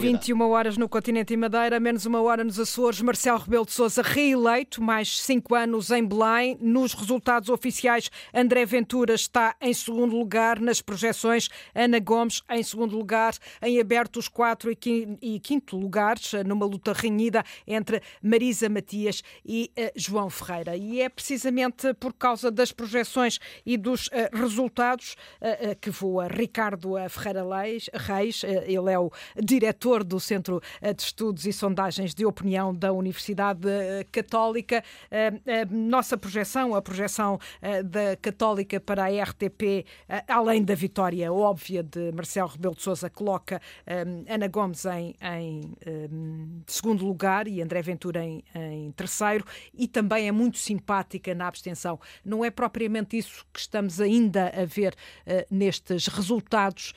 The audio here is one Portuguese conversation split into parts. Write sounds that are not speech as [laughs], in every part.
21 horas no continente e Madeira, menos uma hora nos Açores. Marcelo Rebelo de Sousa reeleito, mais cinco anos em Belém. Nos resultados oficiais, André Ventura está em segundo lugar. Nas projeções, Ana Gomes em segundo lugar. Em aberto, os quatro e quinto lugares, numa luta renhida entre Marisa Matias e uh, João Ferreira. E é precisamente por causa das projeções e dos uh, resultados que voa Ricardo Ferreira Reis. ele é o diretor diretor do Centro eh, de Estudos e Sondagens de Opinião da Universidade eh, Católica. Eh, a nossa projeção, a projeção da Católica para a RTP, além da vitória óbvia de Marcelo Rebelo de Sousa, coloca Ana Gomes em, em segundo lugar e André Ventura em, em terceiro e também é muito simpática na abstenção. Não é propriamente isso que estamos ainda a ver nestes resultados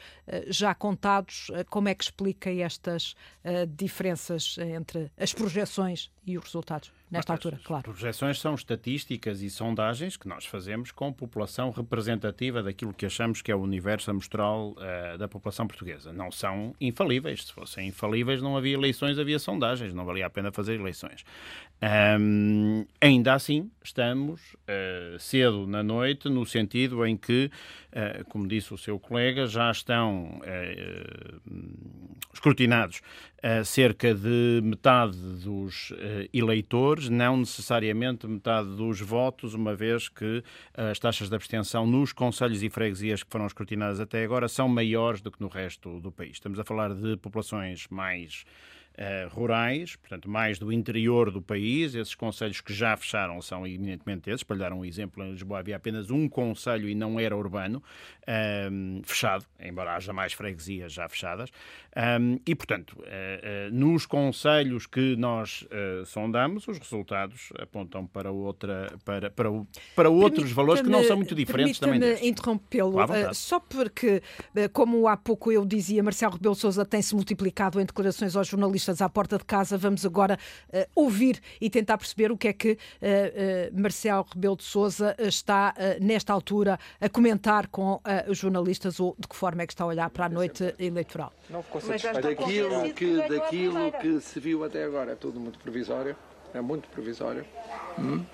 já contados. Como é que explica esta estas uh, diferenças entre as projeções e os resultados, nesta altura, as claro. As projeções são estatísticas e sondagens que nós fazemos com população representativa daquilo que achamos que é o universo amostral uh, da população portuguesa. Não são infalíveis. Se fossem infalíveis, não havia eleições, havia sondagens. Não valia a pena fazer eleições. Um, ainda assim, estamos uh, cedo na noite, no sentido em que, uh, como disse o seu colega, já estão escrutinados cerca de metade dos eh, eleitores, não necessariamente metade dos votos, uma vez que as taxas de abstenção nos conselhos e freguesias que foram escrutinadas até agora são maiores do que no resto do país. Estamos a falar de populações mais rurais, portanto, mais do interior do país. Esses conselhos que já fecharam são eminentemente esses. Para lhe dar um exemplo, em Lisboa havia apenas um conselho e não era urbano, um, fechado, embora haja mais freguesias já fechadas. Um, e, portanto, uh, uh, nos conselhos que nós sondamos, os resultados apontam para, outra, para, para, para outros valores que não são muito diferentes também destes. interrompê-lo, só porque, como há pouco eu dizia, Marcelo Rebelo Sousa tem-se multiplicado em declarações aos jornalistas à porta de casa. Vamos agora uh, ouvir e tentar perceber o que é que uh, uh, Marcelo Rebelo de Sousa está, nesta altura, a comentar com os jornalistas ou de que forma é que está a olhar para a noite eleitoral. Não ficou satisfeito. Daquilo, que, daquilo que se viu até agora é tudo muito provisório. É muito provisório. Hum?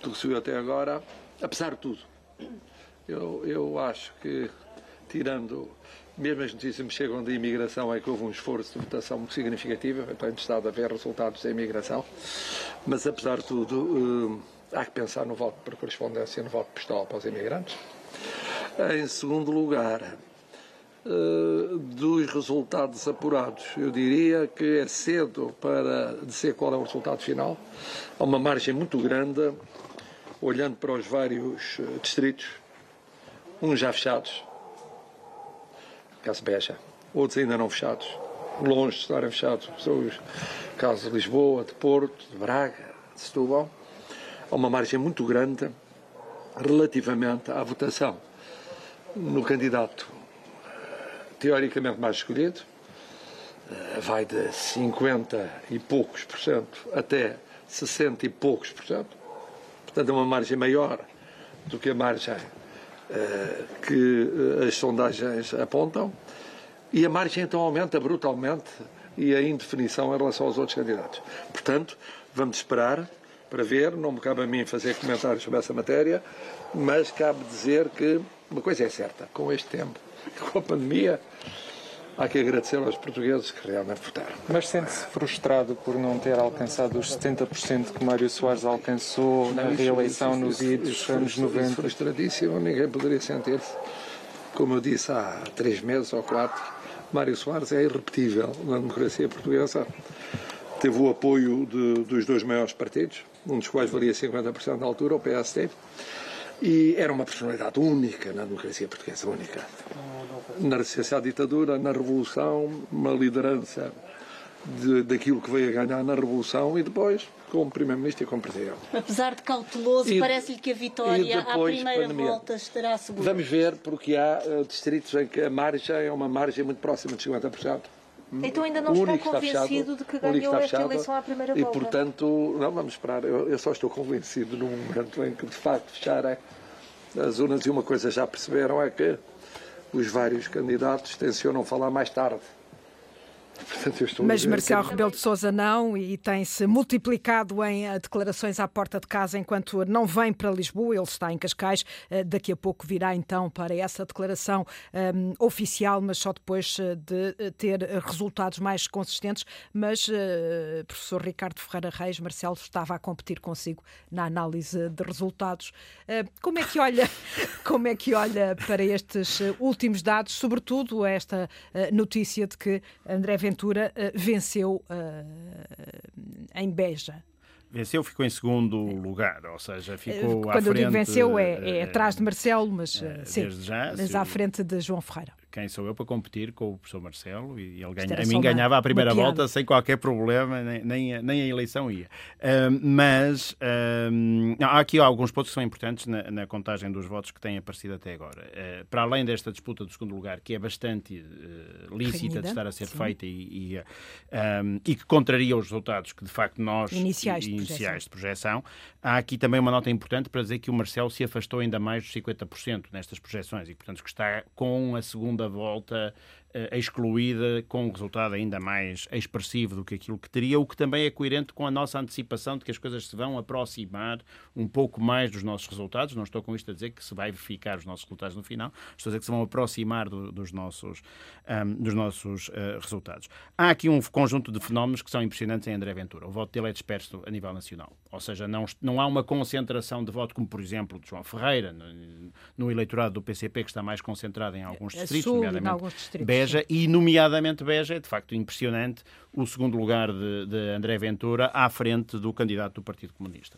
Tudo que se viu até agora, apesar de tudo. Eu, eu acho que, tirando mesmo as notícias me chegam de imigração, é que houve um esforço de votação muito significativo. Eu tenho estado a ver resultados da imigração. Mas, apesar de tudo, uh, há que pensar no voto por correspondência, no voto postal para os imigrantes. Em segundo lugar, uh, dos resultados apurados, eu diria que é cedo para dizer qual é o resultado final. Há uma margem muito grande, olhando para os vários uh, distritos, uns já fechados caso Beja, outros ainda não fechados, longe de estarem fechados, são os casos de Lisboa, de Porto, de Braga, de Setúbal, há uma margem muito grande relativamente à votação. No candidato teoricamente mais escolhido, eh, vai de 50 e poucos por cento até 60 e poucos por cento, portanto é uma margem maior do que a margem eh, que eh, as sondagens apontam, e a margem então aumenta brutalmente e a indefinição em relação aos outros candidatos. Portanto, vamos esperar para ver, não me cabe a mim fazer comentários sobre essa matéria, mas cabe dizer que uma coisa é certa, com este tempo, [laughs] com a pandemia, há que agradecer aos portugueses que realmente votaram. Mas sente-se frustrado por não ter alcançado os 70% que Mário Soares alcançou na isso, reeleição isso, nos isso, anos 90? Frustradíssimo, ninguém poderia sentir-se. Como eu disse há três meses ou quatro, Mário Soares é irrepetível na democracia portuguesa. Teve o apoio de, dos dois maiores partidos, um dos quais valia 50% da altura, o PSD, e era uma personalidade única na democracia portuguesa, única na resistência à ditadura, na Revolução, uma liderança de, daquilo que veio a ganhar na Revolução e depois como Primeiro-Ministro e como Presidente. Apesar de cauteloso, parece-lhe que a vitória à primeira pandemia. volta estará segura. Vamos ver, porque há uh, distritos em que a margem é uma margem muito próxima de 50%. Então ainda não está convencido de que ganhou esta eleição à primeira volta? E, portanto, não, vamos esperar. Eu, eu, só estou convencido no momento em que, de facto, fecharem as urnas e uma coisa já perceberam é que os vários candidatos tencionam falar mais tarde. Portanto, Mas Marcelo Rebelo de Sousa não e tem-se multiplicado em eh, declarações à porta de casa enquanto não vem para Lisboa, ele está em Cascais, eh, daqui a pouco virá então para essa declaração um, ehm, oficial, mas só depois eh, de ter resultados mais consistentes. Mas, uh, professor Ricardo Ferreira Reis, Marcelo estava a competir consigo na análise de resultados. Uh, como é que olha, [laughs] como é que olha para estes últimos dados, sobretudo esta notícia de que André Ventura uh, venceu uh, em Beja. Venceu, ficou em segundo lugar, ou seja, ficou Quando à frente... Quando eu digo venceu é, é atrás de Marcelo, mas sim, já, mas à frente de João Ferreira quem sou eu para competir com o professor Marcelo e ele ganha, a mim ganhava a primeira volta sem qualquer problema, nem, nem, a, nem a eleição ia. mas há aqui alguns pontos que são importantes na, na, contagem dos votos que têm aparecido até agora. Uh, para além desta disputa do segundo lugar, que é bastante uh, lícita de estar a ser sim. feita e, e, um, e, que contraria os resultados que de facto nós iniciais, de, iniciais de projeção, há aqui também uma nota importante para dizer que o Marcelo se afastou ainda mais dos 50% nestas projeções e, portanto, que está com a segunda volta excluída, com um resultado ainda mais expressivo do que aquilo que teria, o que também é coerente com a nossa antecipação de que as coisas se vão aproximar um pouco mais dos nossos resultados. Não estou com isto a dizer que se vai verificar os nossos resultados no final, estou a dizer que se vão aproximar do, dos nossos, um, dos nossos uh, resultados. Há aqui um conjunto de fenómenos que são impressionantes em André Ventura. O voto dele é disperso a nível nacional, ou seja, não, não há uma concentração de voto como, por exemplo, de João Ferreira, no, no eleitorado do PCP, que está mais concentrado em alguns distritos, Sul, nomeadamente distritos, Beja, e nomeadamente Beja, é de facto impressionante o segundo lugar de, de André Ventura à frente do candidato do Partido Comunista.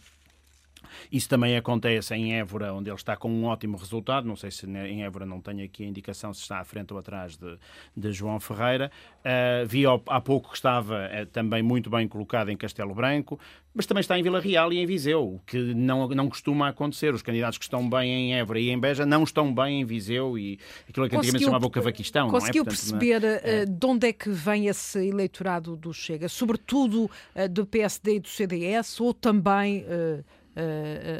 Isso também acontece em Évora, onde ele está com um ótimo resultado. Não sei se em Évora não tenho aqui a indicação se está à frente ou atrás de, de João Ferreira. Uh, vi há pouco que estava uh, também muito bem colocado em Castelo Branco, mas também está em Vila Real e em Viseu, o que não, não costuma acontecer. Os candidatos que estão bem em Évora e em Beja não estão bem em Viseu e aquilo que antigamente se chamava o Cavaquistão. Conseguiu não é? Portanto, perceber é... Uh, de onde é que vem esse eleitorado do Chega? Sobretudo do PSD e do CDS ou também eh, eh,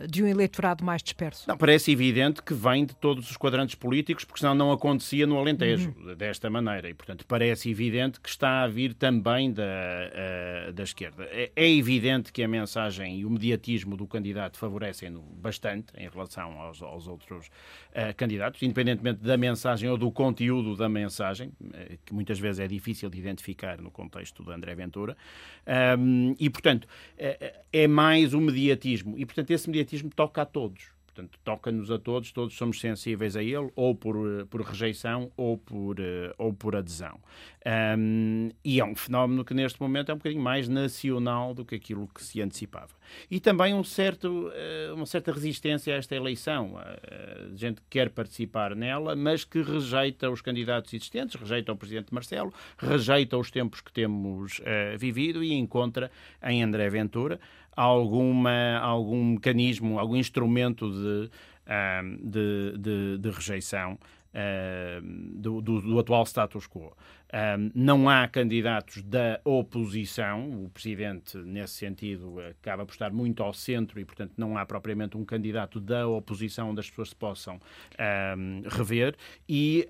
de um eleitorado mais disperso? Não, parece evidente que vem de todos os quadrantes políticos, porque senão não acontecia no Alentejo uhum. desta maneira. E, portanto, parece evidente que está a vir também da, uh, da esquerda. É, é, evidente que a mensagem e o mediatismo do candidato favorecem-no bastante em relação aos, aos outros uh, candidatos, independentemente da mensagem ou do conteúdo da mensagem, uh, que muitas vezes é difícil de identificar no contexto de André Ventura. Um, e, portanto, é mais o mediatismo. E portanto, esse mediatismo toca a todos. Portanto, toca-nos a todos, todos somos sensíveis a ele, ou por, eh, por rejeição ou por, uh, ou por adesão. Um, e é um fenómeno que neste momento é um bocadinho mais nacional do que aquilo que se antecipava. E também um certo, uh, uma certa resistência a esta eleição. Uh, gente que quer participar nela, mas que rejeita os candidatos existentes, rejeita o Presidente Marcelo, rejeita os tempos que temos vivido e encontra em André Ventura alguma, algum mecanismo, algum instrumento de, de, de, de rejeição do, do, do, atual status quo. não há candidatos da oposição, o Presidente, nesse sentido, acaba por estar muito ao centro e, portanto, não há propriamente um candidato da oposição onde as pessoas se possam rever. E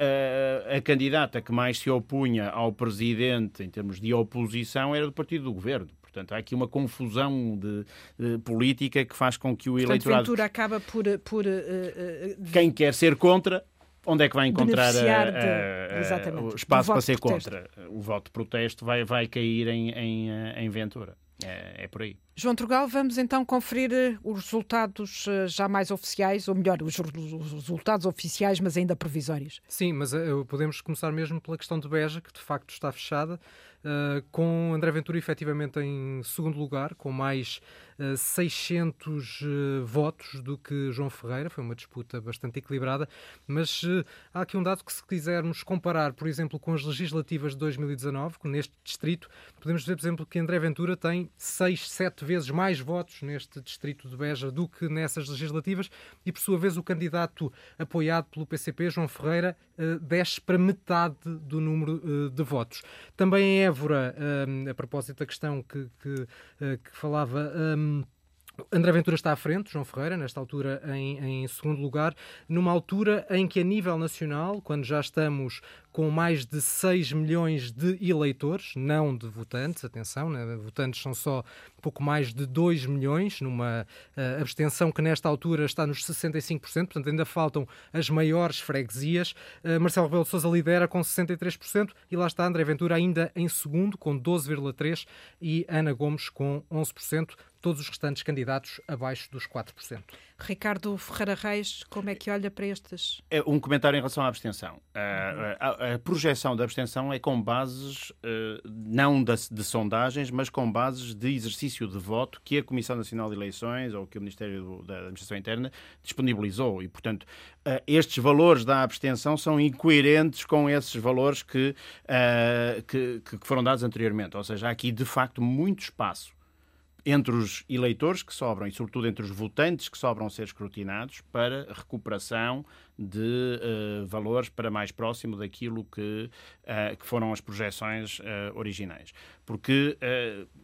a candidata que mais se opunha ao Presidente em termos de oposição era do Partido do Governo. Portanto, há aqui uma confusão de, de política que faz com que o Portanto, eleitorado. Ventura acaba por. por uh, uh, Quem quer ser contra onde é que vai encontrar a, a, a, o espaço para ser contra? O voto de protesto vai, vai cair em, em, em Ventura. É, é, por aí. João Trugal, vamos então conferir os resultados já mais oficiais, ou melhor, os, resultados oficiais, mas ainda provisórios. Sim, mas podemos começar mesmo pela questão de Beja, que de facto está fechada. Uh, com André Ventura efetivamente em segundo lugar, com mais uh, 600 uh, votos do que João Ferreira. Foi uma disputa bastante equilibrada, mas uh, há aqui um dado que, se quisermos comparar, por exemplo, com as legislativas de 2019, neste distrito, podemos ver, por exemplo, que André Ventura tem 6, 7 vezes mais votos neste distrito de Beja do que nessas legislativas e, por sua vez, o candidato apoiado pelo PCP, João Ferreira, uh, desce para metade do número de votos. Também em Évora, um, a propósito da questão que, que, eh, que falava. Um, André Ventura está à frente, João Ferreira, nesta altura em, em, segundo lugar, numa altura em que, a nível nacional, quando já estamos com mais de 6 milhões de eleitores, não de votantes, atenção, né? votantes são só pouco mais de 2 milhões, numa uh, abstenção que nesta altura está nos 65%, portanto ainda faltam as maiores freguesias. Uh, Marcelo Rebelo de Sousa lidera com 63% e lá está André Ventura ainda em segundo com 12,3% e Ana Gomes com 11% todos os restantes candidatos abaixo dos 4%. Ricardo Ferreira Reis, como é que olha para estes? É um comentário em relação à abstenção. A, a, a projeção da abstenção é com bases uh, não de, de, sondagens, mas com bases de exercício de voto que a Comissão Nacional de Eleições ou que o Ministério da Administração Interna disponibilizou. E, portanto, estes valores da abstenção são incoerentes com esses valores que, que, que foram dados anteriormente. Ou seja, há aqui, de facto, muito espaço entre os eleitores que sobram e, sobretudo, entre os votantes que sobram ser escrutinados para recuperação de uh, valores para mais próximo daquilo que, uh, que foram as projeções uh, originais. Porque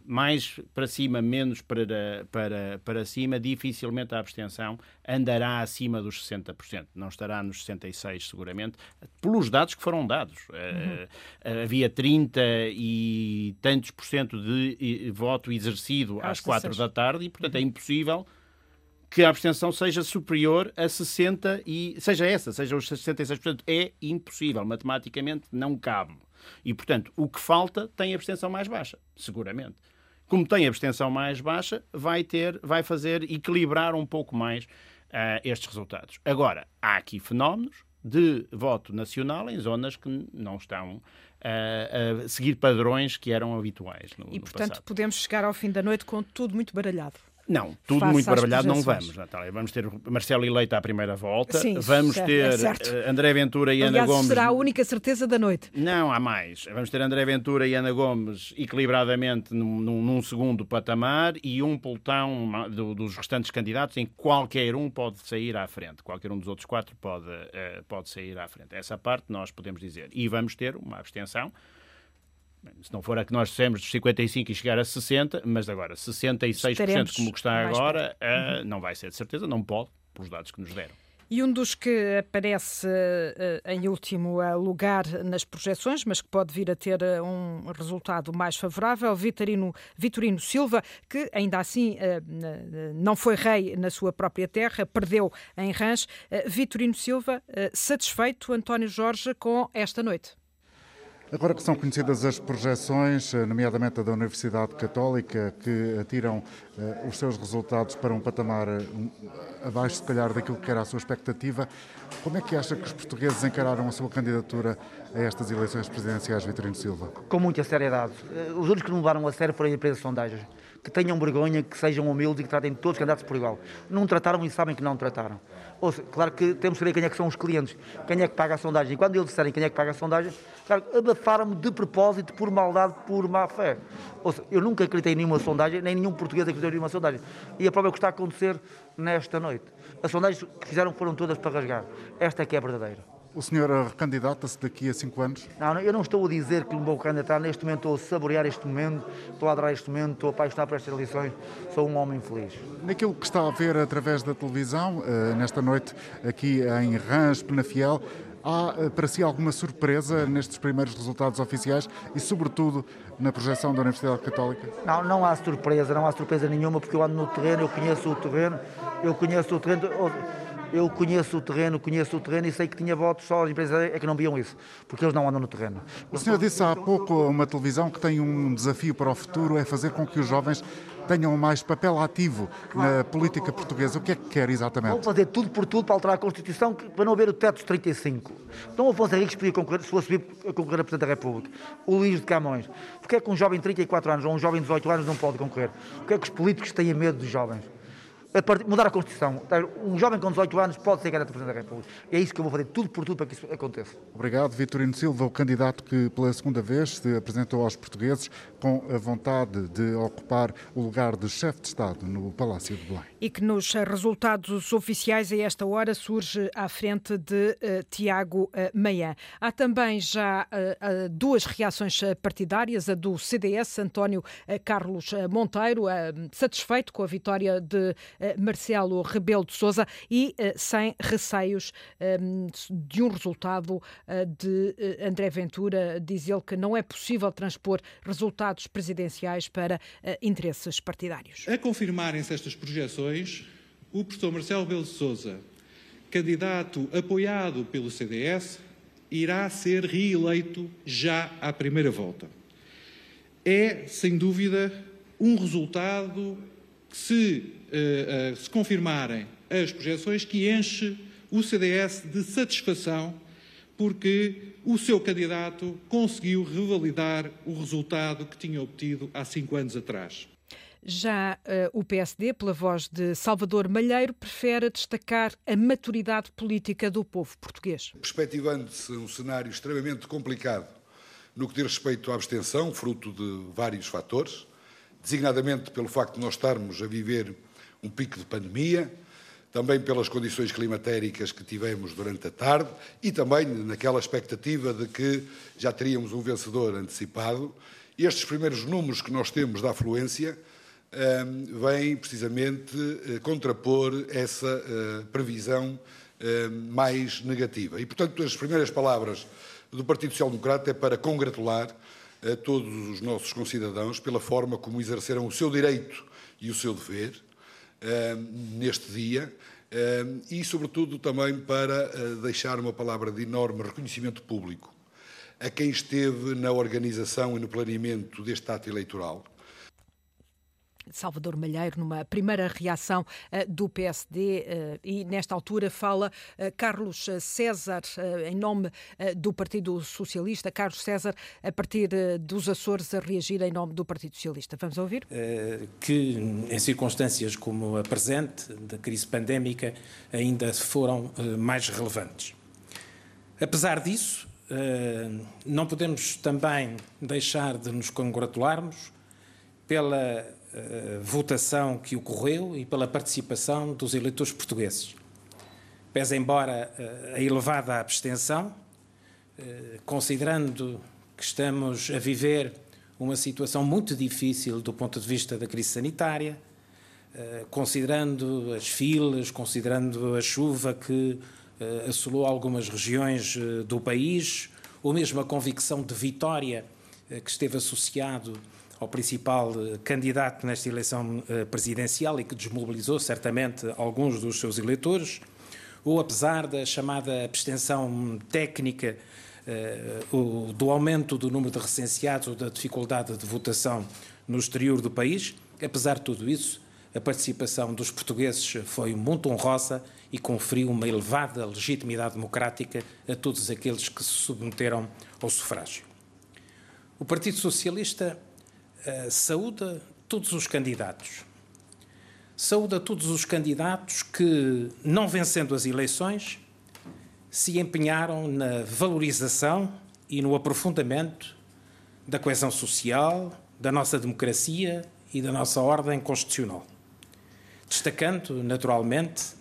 mais para cima, menos para, para, para cima, dificilmente a abstenção andará acima dos 60%. Não estará nos 66%, seguramente, pelos dados que foram dados. Uhum. havia 30 e tantos por cento de voto exercido às 4 da tarde e, portanto, é uhum. impossível que a abstenção seja superior a 60 e seja essa, seja os 66%. É impossível, matematicamente não cabe. E, portanto, o que falta tem abstenção mais baixa, seguramente. Como tem abstenção mais baixa, vai ter, vai fazer equilibrar um pouco mais uh, estes resultados. Agora, há aqui fenómenos de voto nacional em zonas que não estão uh, a seguir padrões que eram habituais. No, e, no portanto, podemos chegar ao fim da noite com tudo muito baralhado. Não, tudo muito baralhado não vamos, Natália. Vamos ter Marcelo eleito à primeira volta, Sim, vamos certo, ter é André Ventura e Aliás, Ana Gomes. será a única certeza da noite. Não, há mais. Vamos ter André Ventura e Ana Gomes equilibradamente num, num segundo patamar e um pelotão do, dos restantes candidatos em qualquer um pode sair à frente. Qualquer um dos outros quatro pode, uh, pode sair à frente. Essa parte nós podemos dizer. E vamos ter uma abstenção se não for a que nós dissemos dos 55 e chegar a 60, mas agora 66% Estaremos como está agora, uh, não vai ser de certeza, não pode, pelos dados que nos deram. E um dos que aparece uh, em último uh, lugar nas projeções, mas que pode vir a ter uh, um resultado mais favorável, Vitorino, Vitorino Silva, que ainda assim não foi rei na sua própria terra, perdeu em Rãs. Vitorino Silva, satisfeito, António Jorge, com esta noite? Agora que são conhecidas as projeções, eh, nomeadamente a da Universidade Católica, que atiram uh, os seus resultados para um patamar uh, abaixo, se calhar, daquilo que era a sua expectativa, como é que acha que os portugueses encararam a sua candidatura a estas eleições presidenciais, Vitorino Silva? Com muita seriedade. Os únicos que não levaram a sério foram as empresas de sondagens. Que tenham vergonha, que sejam humildes e que tratem todos os candidatos por igual. Não trataram e sabem que não trataram. Ouça, claro que temos que saber quem é que são os clientes, quem é que paga a sondagem. E quando eles disserem quem é que paga a sondagem, claro, abafaram-me de propósito, por maldade, por má fé. Ouça, eu nunca acreditei em nenhuma sondagem, nem nenhum português acreditou em nenhuma sondagem. E a prova é o que está a acontecer nesta noite. As sondagens que fizeram foram todas para rasgar. Esta é que é verdadeira. O senhor recandidata-se daqui a cinco anos? Não, eu não estou a dizer que me vou candidatar. Neste momento estou a saborear este momento, estou a adorar este momento, estou apaixonado por estas eleições. Sou um homem feliz. Naquilo que está a ver através da televisão, eh, nesta noite aqui em Rãs, Penafiel, Há eh, para si alguma surpresa nestes primeiros resultados oficiais e, sobretudo, na projeção da Universidade Católica? Não, não há surpresa, não há surpresa nenhuma, porque eu ando no terreno, eu conheço o terreno, eu conheço o terreno eu conheço o terreno, conheço o terreno e sei que tinha votos, só as empresas é que não viam isso, porque eles não andam no terreno. O senhor disse há pouco a uma televisão que tem um desafio para o futuro, é fazer com que os jovens tenham mais papel ativo na política portuguesa. O que é que quer exatamente? Vou fazer tudo por tudo para alterar a Constituição, para não haver o teto dos 35. Então o Afonso Henriques podia concorrer, se fosse vir a concorrer a Presidente da República. O Luís de Camões. Porque é que um jovem de 34 anos ou um jovem de 18 anos não pode concorrer? Porque é que os políticos têm medo dos jovens? Mudar a Constituição. Um jovem com 18 anos pode ser candidato a Presidente da República. É isso que eu vou fazer tudo por tudo para que isso aconteça. Obrigado, Vitorino Silva, o candidato que pela segunda vez se apresentou aos portugueses com a vontade de ocupar o lugar de chefe de Estado no Palácio de Belém. E que nos resultados oficiais a esta hora surge à frente de uh, Tiago uh, Maia. Há também já uh, duas reações partidárias, a do CDS, António Carlos Monteiro, satisfeito com a vitória de Marcelo Rebelo de Sousa e sem receios de um resultado de André Ventura. Diz ele que não é possível transpor resultados presidenciais para interesses partidários. A confirmarem-se estas projeções, o professor Marcelo Rebelo de Sousa, candidato apoiado pelo CDS, irá ser reeleito já à primeira volta. É, sem dúvida, um resultado que, se, uh, uh, se confirmarem as projeções, que enche o CDS de satisfação porque o seu candidato conseguiu revalidar o resultado que tinha obtido há cinco anos atrás. Já uh, o PSD, pela voz de Salvador Malheiro, prefere destacar a maturidade política do povo português. Perspectivando-se um cenário extremamente complicado no que diz respeito à abstenção, fruto de vários fatores, designadamente pelo facto de nós estarmos a viver um pico de pandemia, também pelas condições climatéricas que tivemos durante a tarde e também naquela expectativa de que já teríamos um vencedor antecipado. Estes primeiros números que nós temos da afluência Ehm, vem precisamente eh, contrapor essa eh, previsão ehm, mais negativa. E, portanto, as primeiras palavras do Partido Social Democrata é para congratular a todos os nossos concidadãos pela forma como exerceram o seu direito e o seu dever neste dia e, sobretudo, também para eh, deixar uma palavra de enorme reconhecimento público a quem esteve na organização e no planeamento deste ato eleitoral Salvador Malheiro, numa primeira reação uh, do PSD, uh, eh, e nesta altura fala uh, Carlos César, em nome do Partido Socialista. Carlos César, a partir dos Açores, a reagir em nome do Partido Socialista. Vamos ouvir? que, em circunstâncias como a presente, da crise pandémica, ainda foram mais relevantes. Apesar disso, não podemos também deixar de nos congratularmos pela votação que ocorreu e pela participação dos eleitores portugueses. Pese embora uh, a elevada abstenção, uh, considerando que estamos a viver uma situação muito difícil do ponto de vista da crise sanitária, considerando as filas, considerando a chuva que assolou algumas regiões do país, ou mesmo a convicção de vitória que esteve associado ao principal eh, candidato nesta eleição eh, presidencial e que desmobilizou certamente alguns dos seus eleitores, ou apesar da chamada abstenção técnica eh, do aumento do número de recenseados ou da dificuldade de votação no exterior do país, apesar de tudo isso, a participação dos portugueses foi muito honrosa e conferiu uma elevada legitimidade democrática a todos aqueles que se submeteram ao sufrágio. O Partido Socialista saúda todos os candidatos. Saúda todos os candidatos que, não vencendo as eleições, se empenharam na valorização e no aprofundamento da coesão social, da nossa democracia e da nossa ordem constitucional. Destacando, naturalmente,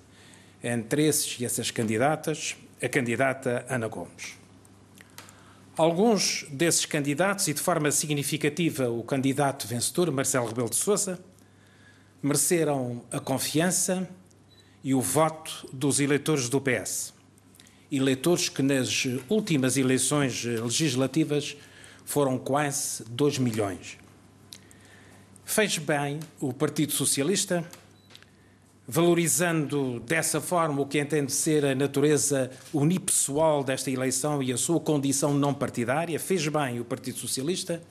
entre esses e essas candidatas, a candidata Ana Gomes. Alguns desses candidatos, e de forma significativa o candidato vencedor, Marcelo Rebelo de Sousa, mereceram a confiança e o voto dos eleitores do PS. Eleitores que nas últimas eleições legislativas foram quase 2 milhões. Fez bem o Partido Socialista valorizando dessa forma o que entende ser a natureza unipessoal desta eleição e a sua condição não partidária, fez bem o Partido Socialista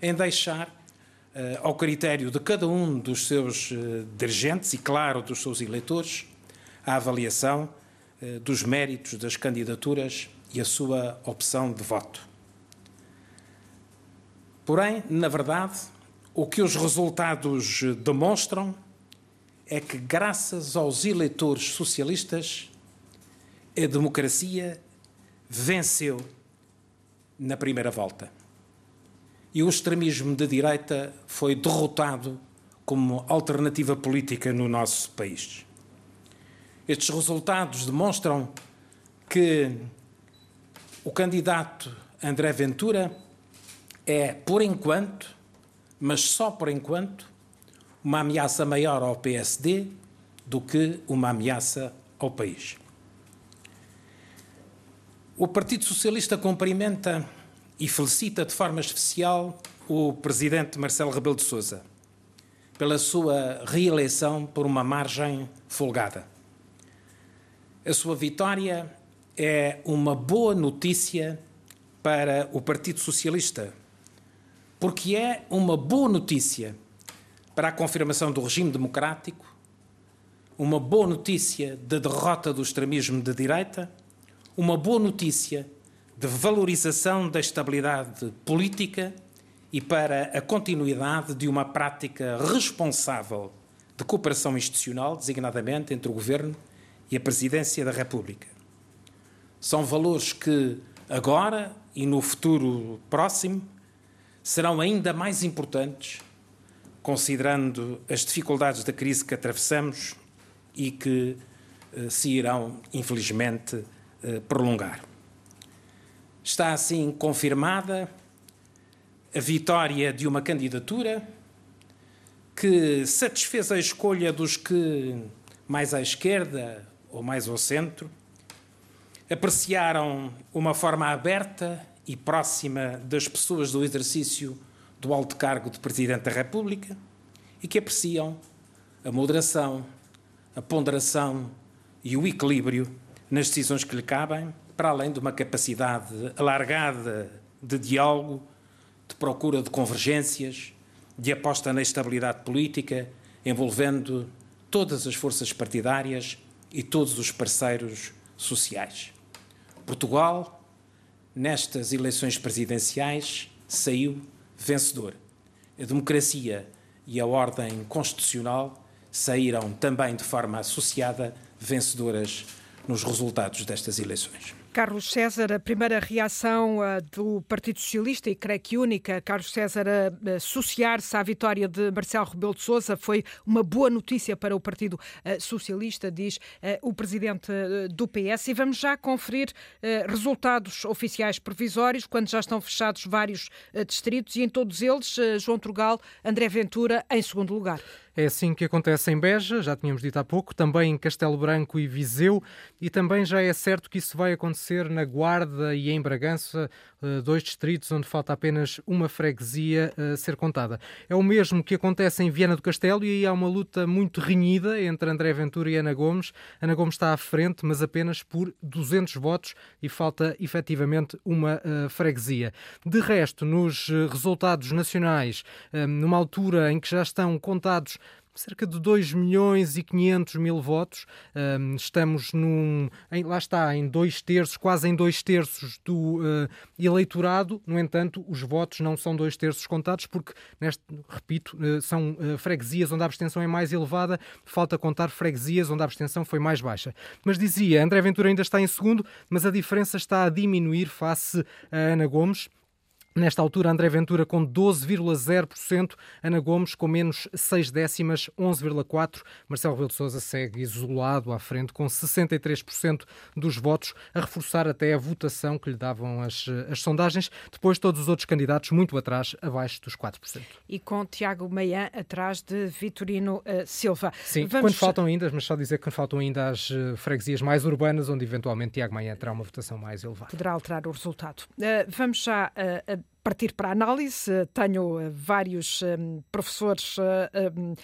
em deixar uh, ao critério de cada um dos seus uh, dirigentes e, claro, dos seus eleitores, a avaliação uh, dos méritos das candidaturas e a sua opção de voto. Porém, na verdade, o que os resultados demonstram é que, graças aos eleitores socialistas, a democracia venceu na primeira volta. E o extremismo de direita foi derrotado como alternativa política no nosso país. Estes resultados demonstram que o candidato André Ventura é, por enquanto, mas só por enquanto, uma ameaça maior ao PSD do que uma ameaça ao país. O Partido Socialista cumprimenta e felicita de forma especial o presidente Marcelo Rebelo de Sousa pela sua reeleição por uma margem folgada. A sua vitória é uma boa notícia para o Partido Socialista, porque é uma boa notícia para a confirmação do regime democrático, uma boa notícia da derrota do extremismo de direita, uma boa notícia de valorização da estabilidade política e para a continuidade de uma prática responsável de cooperação institucional, designadamente entre o Governo e a Presidência da República. São valores que agora e no futuro próximo serão ainda mais importantes, considerando as dificuldades da crise que atravessamos e que eh, se irão, infelizmente, eh, prolongar. Está assim confirmada a vitória de uma candidatura que satisfez a escolha dos que, mais à esquerda ou mais ao centro, apreciaram uma forma aberta e próxima das pessoas do exercício do alto cargo de Presidente da República e que apreciam a moderação, a ponderação e o equilíbrio nas decisões que lhe cabem, para além de uma capacidade alargada de diálogo, de procura de convergências, de aposta na estabilidade política, envolvendo todas as forças partidárias e todos os parceiros sociais. Portugal, nestas eleições presidenciais, saiu vencedor. A democracia e a ordem constitucional saíram também de forma associada vencedoras nos resultados destas eleições. Carlos César, a primeira reação uh, do Partido Socialista, e creio que única, Carlos César, associar-se à vitória de Marcelo Rebelo de Sousa foi uma boa notícia para o Partido uh, Socialista, diz uh, o presidente do PS. E vamos já conferir resultados oficiais provisórios, quando já estão fechados vários distritos, e em todos eles, João Trugal, André Ventura em segundo lugar. É assim que acontece em Beja, já tínhamos dito há pouco, também em Castelo Branco e Viseu, e também já é certo que isso vai acontecer na Guarda e em Bragança, dois distritos onde falta apenas uma freguesia a ser contada. É o mesmo que acontece em Viana do Castelo e aí há uma luta muito renhida entre André Ventura e Ana Gomes. Ana Gomes está à frente, mas apenas por 200 votos e falta efetivamente uma uh, freguesia. De resto, nos eh, resultados nacionais, numa altura em que já estão contados cerca de 2 milhões e 500 mil votos. Estamos num, em, lá está, em dois terços, quase em dois terços do uh, eleitorado. No entanto, os votos não são dois terços contados, porque, neste, repito, uh, são uh, freguesias onde a abstenção é mais elevada. Falta contar freguesias onde a abstenção foi mais baixa. Mas dizia, André Ventura ainda está em segundo, mas a diferença está a diminuir face a Ana Gomes. Nesta altura, André Ventura com 12,0%, Ana Gomes com menos 6 décimas, 11,4%. Marcelo Rebelo de Sousa segue isolado à frente com 63% dos votos, a reforçar até a votação que lhe davam as, as sondagens. Depois, todos os outros candidatos muito atrás, abaixo dos 4%. E com Tiago Meian atrás de Vitorino uh, Silva. Sim, Vamos... quando faltam ainda, mas só dizer que faltam ainda as uh, freguesias mais urbanas, onde eventualmente Tiago Meian terá uma votação mais elevada. Poderá alterar o resultado. Uh, vamos já partir para a análise. Tenho eh, vários um, eh, professores uh, um, uh,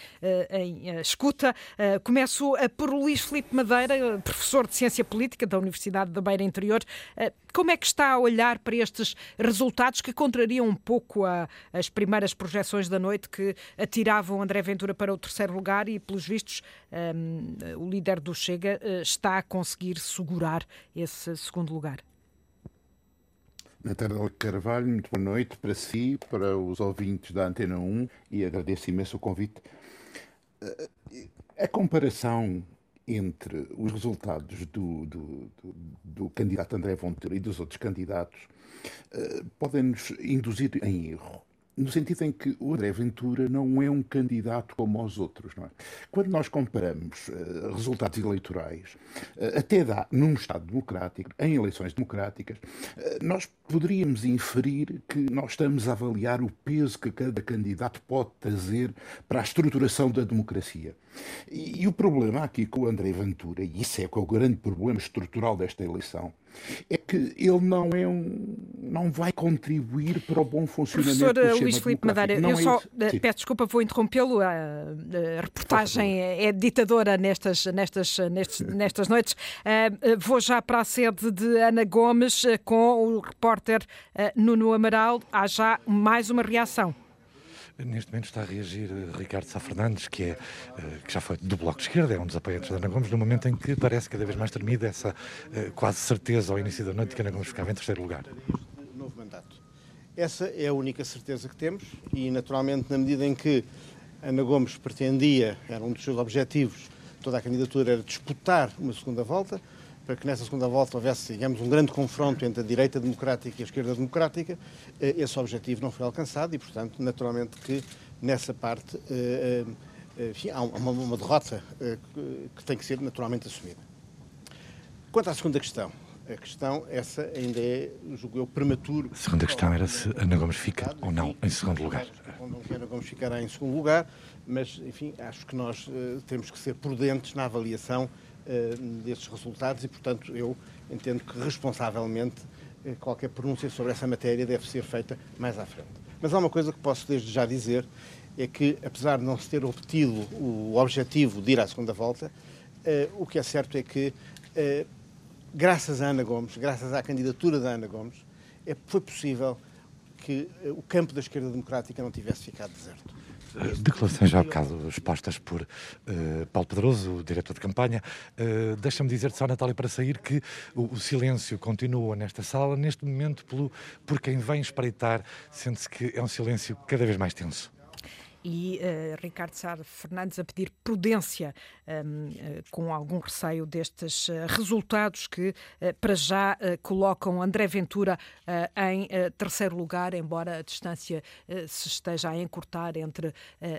em escuta. começo por Luís Filipe Madeira, professor de Ciência Política da Universidade da Beira Interior. como é que está a olhar para estes resultados que contrariam um pouco as primeiras projeções da noite que atiravam André Ventura para o terceiro lugar e, pelos vistos, um, o líder do Chega está a conseguir segurar esse segundo lugar? Natália Carvalho, muito boa noite para si, para os ouvintes da Antena 1 e agradeço imenso o convite. Eh, a comparação entre os resultados do, do, do, do candidato André Ventura e dos outros candidatos uh, podem nos induzir em erro. No sentido em que o André Ventura não é um candidato como os outros. Não é? Quando nós comparamos uh, resultados eleitorais, uh, até dá num Estado democrático, em eleições democráticas, uh, nós poderíamos inferir que nós estamos a avaliar o peso que cada candidato pode trazer para a estruturação da democracia. E, e o problema aqui com o André Ventura, e isso é, é o grande problema estrutural desta eleição, é que ele não é um, não vai contribuir para o bom funcionamento Professor do sistema Luís Filipe Madeira, não eu é só eh, peço desculpa, vou interrompê-lo. A, a reportagem é ditadora nestas, nestas, nestes, [laughs] nestas noites. Uh, vou já para a sede de Ana Gomes com o repórter uh, Nuno Amaral. Há já mais uma reação. Neste momento está a reagir Ricardo Sá Fernandes, que, é, que já foi do Bloco de Esquerda, é um dos apoiantes da Ana Gomes, no momento em que parece cada vez mais tremida essa quase certeza ao início da noite que Ana Gomes ficava em terceiro lugar. Novo mandato. Essa é a única certeza que temos e, naturalmente, na medida em que Ana Gomes pretendia, era um dos seus objetivos, toda a candidatura era disputar uma segunda volta, para que nessa segunda volta houvesse, digamos, um grande confronto entre a direita democrática e a esquerda democrática, esse objetivo não foi alcançado e, portanto, naturalmente que nessa parte enfim, há uma, uma derrota que tem que ser naturalmente assumida. Quanto à segunda questão, a questão, essa ainda é, julgo eu, prematuro. A segunda questão era se Ana Gomes fica ou não em segundo lugar. Não que Ana Gomes ficará em segundo lugar, mas, enfim, acho que nós temos que ser prudentes na avaliação desses resultados e, portanto, eu entendo que responsavelmente uh, qualquer pronúncia sobre essa matéria deve ser feita mais à frente. Mas há uma coisa que posso desde já dizer, é que, apesar de não se ter obtido o objetivo de ir à segunda volta, o que é certo é que graças a Ana Gomes, graças à candidatura da Ana Gomes, é, foi possível que o campo da esquerda democrática não tivesse ficado deserto. Declarações já há bocado expostas por uh, Paulo Pedroso, o diretor de campanha. Uh, Deixa-me dizer-te só, Natália, para sair, que o, o, silêncio continua nesta sala, neste momento, pelo, por quem vem espreitar, sente-se que é um silêncio cada vez mais tenso e uh, Ricardo Sá Fernandes a pedir prudência um, uh, com algum receio destes uh, resultados que para já colocam André Ventura em terceiro lugar, embora a distância se esteja a encurtar entre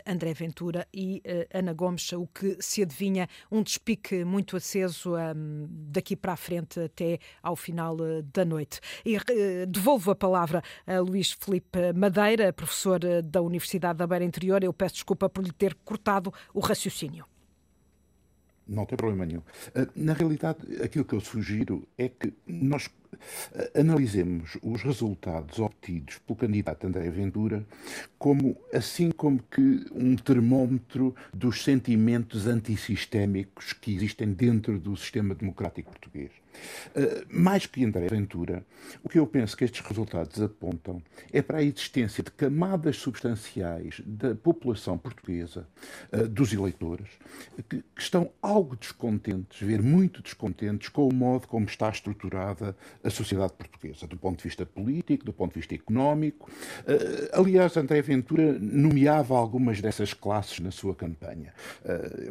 André Ventura e Ana Gomes, o que se adivinha um despique muito aceso um, daqui para a frente até ao final da noite. E devolvo a palavra a Luís Felipe Madeira, professor da Universidade da Beira Interior eu peço desculpa por lhe ter cortado o raciocínio. Não tem problema nenhum. Na realidade, aquilo que eu sugiro é que nós analisemos os resultados obtidos pelo candidato André Ventura como assim como que um termómetro dos sentimentos antissistémicos que existem dentro do sistema democrático português. Uh, mais que André Ventura, o que eu penso que estes resultados apontam é para a existência de camadas substanciais da população portuguesa, uh, dos eleitores, que, estão algo descontentes, ver muito descontentes com o modo como está estruturada a sociedade portuguesa, do ponto de vista político, do ponto de vista económico. Uh, aliás, André Ventura nomeava algumas dessas classes na sua campanha.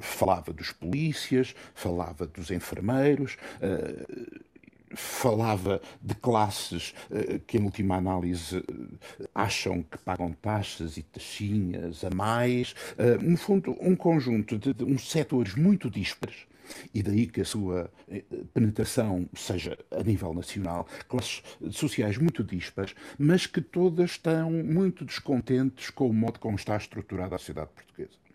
falava dos polícias, falava dos enfermeiros falava de classes uh, que, em última análise, uh, acham que pagam taxas e taxinhas a mais. Uh, no fundo, um conjunto de, de uns setores muito díspares. E daí que a sua penetração seja a nível nacional, classes sociais muito dispares, mas que todas estão muito descontentes com o modo como está estruturada a sociedade portuguesa.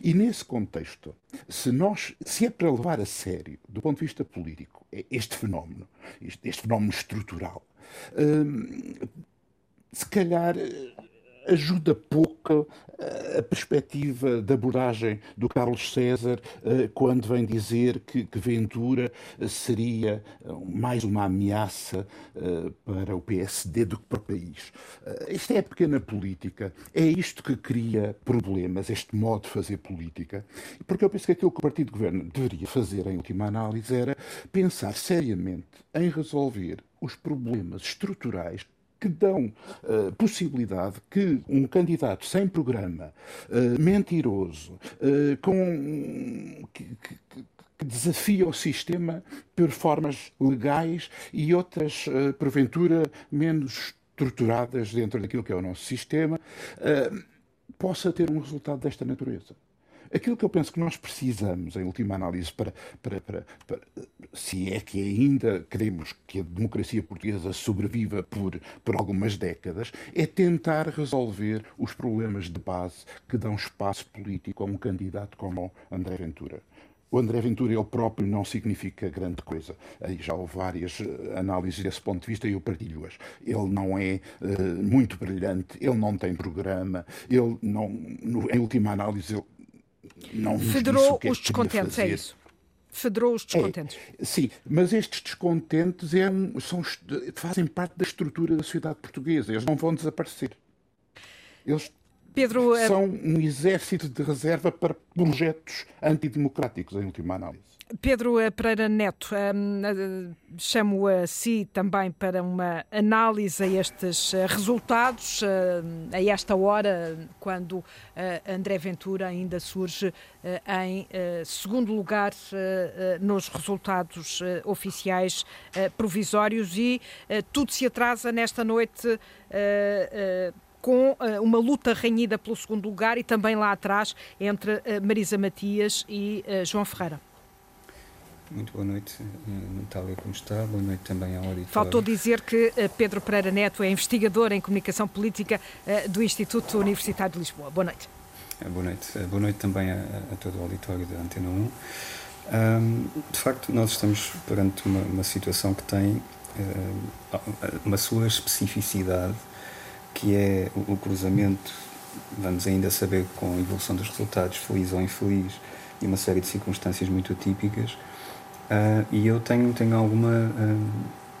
E nesse contexto, se nós, se é para levar a sério, do ponto de vista político, este fenómeno, este, este fenómeno estrutural, hum, se calhar ajuda pouco a perspectiva da abordagem do Carlos César quando vem dizer que, Ventura seria mais uma ameaça para o PSD do que para o país. Isto é a pequena política. É isto que cria problemas, este modo de fazer política. Porque eu penso que aquilo que o Partido de Governo deveria fazer, em última análise, era pensar seriamente em resolver os problemas estruturais que dão uh, possibilidade que um candidato sem programa, uh, mentiroso, uh, com, que, que, que, desafia o sistema por formas legais e outras, porventura, menos estruturadas dentro daquilo que é o nosso sistema, possa ter um resultado desta natureza. Aquilo que eu penso que nós precisamos, em última análise, para, para, para, para, se é que ainda queremos que a democracia portuguesa sobreviva por, por algumas décadas, é tentar resolver os problemas de base que dão espaço político a um candidato como André Ventura. O André Ventura ele próprio não significa grande coisa. Aí já houve várias eh, análises desse ponto de vista e eu partilho-as. Ele não é uh, muito brilhante, ele não tem programa, ele não, no, em última análise, ele não Federou é os descontentes, é isso? Federou os descontentes. É, sim, mas estes descontentes é são, fazem parte da estrutura da sociedade portuguesa. Eles não vão desaparecer. Eles Pedro, eh, são um exército de reserva para projetos antidemocráticos, em última análise. Pedro eh, Pereira Neto, um, eh, chamo a si também para uma análise a estes resultados, uh, a esta hora, quando uh, André Ventura ainda surge uh, em segundo lugar nos resultados oficiais provisórios e tudo se atrasa nesta noite com uma luta renhida pelo segundo lugar e também lá atrás entre Marisa Matias e João Ferreira. Muito boa noite, Natália, como está? Boa noite também ao auditório. Faltou dizer que Pedro Pereira Neto é investigador em comunicação política do Instituto Universitário de Lisboa. Boa noite. Boa noite. Boa noite também a, a todo o auditório da Antena 1. Um, de facto, nós estamos perante uma, uma situação que tem uh, uma sua especificidade que é o, cruzamento, vamos ainda saber com a evolução dos resultados, feliz ou infeliz, e uma série de circunstâncias muito atípicas. Uh, e eu tenho, tenho alguma, uh,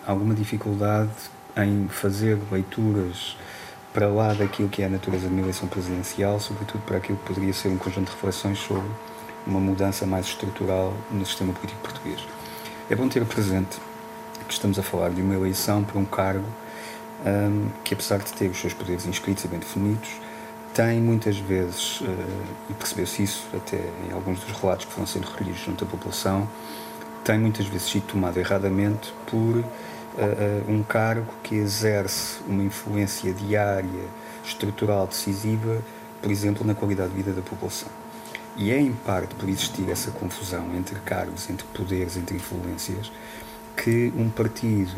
alguma dificuldade em fazer leituras para lá daquilo que é a natureza de uma eleição presidencial, sobretudo para aquilo que poderia ser um conjunto de reflexões sobre uma mudança mais estrutural no sistema político português. É bom ter presente que estamos a falar de uma eleição para um cargo um, que apesar de ter os seus poderes inscritos e bem definidos, tem muitas vezes, uh, e percebeu-se isso até em alguns dos relatos que foram sendo recolhidos junto à população, tem muitas vezes sido tomado erradamente por uh, um cargo que exerce uma influência diária, estrutural, decisiva, por exemplo, na qualidade de vida da população. E é em parte por existir essa confusão entre cargos, entre poderes, entre influências, que um partido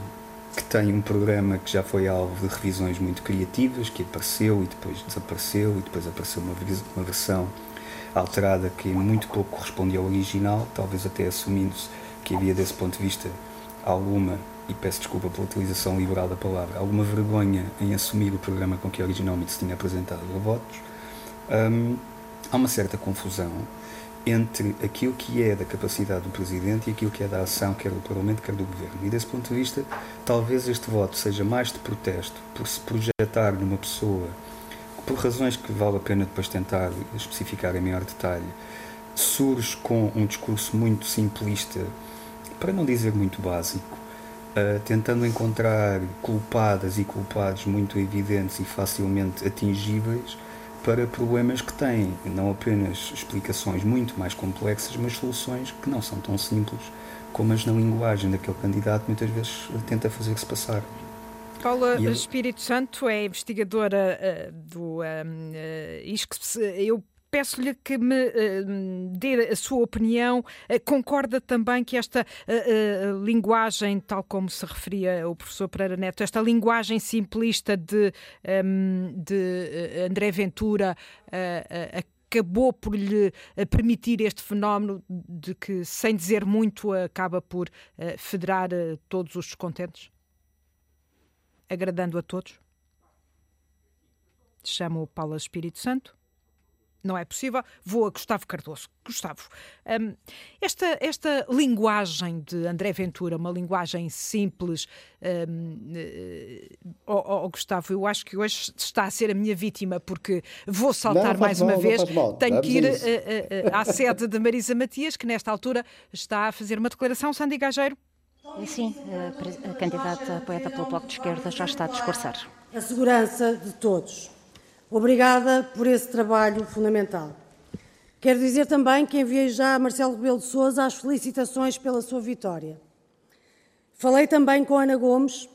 que tem um programa que já foi alvo de revisões muito criativas, que apareceu e depois desapareceu, e depois apareceu uma, uma versão alterada que muito pouco correspondia ao original, talvez até assumindo-se que havia desse ponto de vista alguma, e peço desculpa pela utilização liberal da palavra, alguma vergonha em assumir o programa com que originalmente se tinha apresentado a votos. Um, há uma certa confusão entre aquilo que é da capacidade do Presidente e aquilo que é da ação, quer do Parlamento, quer do Governo. E desse ponto de vista, talvez este voto seja mais de protesto por se projetar numa pessoa que, por razões que vale a pena depois tentar especificar em maior detalhe, surge com um discurso muito simplista, para não dizer muito básico, uh, tentando encontrar culpadas e culpados muito evidentes e facilmente atingíveis para problemas que têm não apenas explicações muito mais complexas, mas soluções que não são tão simples como as na linguagem daquele candidato muitas vezes tenta fazer-se passar. Paula Espírito Santo é investigadora uh, do um, uh, ISCS. Eu peço-lhe que me uh, dê a sua opinião. Uh, concorda também que esta uh, linguagem, tal como se referia o professor Pereira Neto, esta linguagem simplista de, um, de André Ventura acabou por lhe permitir este fenómeno de que, sem dizer muito, acaba por federar todos os descontentes? Agradando a todos? Chamo Paula Espírito Santo não é possível, vou a Gustavo Cardoso. Gustavo, um, esta, esta linguagem de André Ventura, uma linguagem simples, um, uh, oh, oh, Gustavo, eu acho que hoje está a ser a minha vítima, porque vou saltar não, mais mal, uma vez, tenho que ir uh, uh, à sede de Marisa Matias, que nesta altura está a fazer uma declaração. Sandy Gageiro. Sim, a candidata apoiada pelo Bloco de Esquerda já está a discursar. A segurança de todos Obrigada por esse trabalho fundamental. Quero dizer também que enviei já a Marcelo Rebelo de Sousa as felicitações pela sua vitória. Falei também com Ana Gomes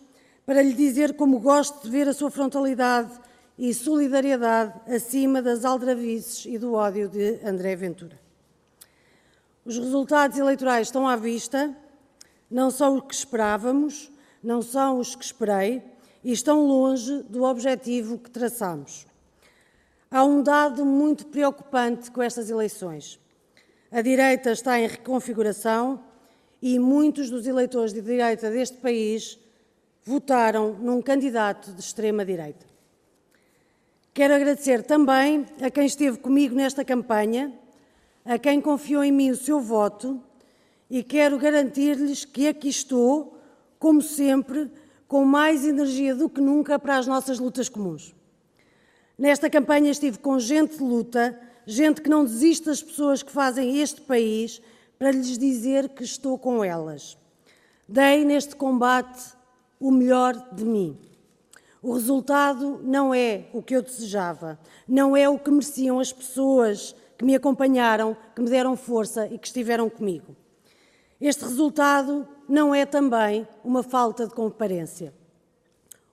para lhe dizer como gosto de ver a sua frontalidade e solidariedade acima das aldravices e do ódio de André Ventura. Os resultados eleitorais estão à vista, não são o que esperávamos, não são os que esperei e estão longe do objetivo que traçamos. Há um dado muito preocupante com estas eleições. A direita está em reconfiguração e muitos dos eleitores de direita deste país votaram num candidato de extrema-direita. Quero agradecer também a quem esteve comigo nesta campanha, a quem confiou em mim o seu voto e quero garantir-lhes que aqui estou, como sempre, com mais energia do que nunca para as nossas lutas comuns. Nesta campanha estive com gente de luta, gente que não desiste das pessoas que fazem este país, para lhes dizer que estou com elas. Dei neste combate o melhor de mim. O resultado não é o que eu desejava, não é o que mereciam as pessoas que me acompanharam, que me deram força e que estiveram comigo. Este resultado não é também uma falta de comparência.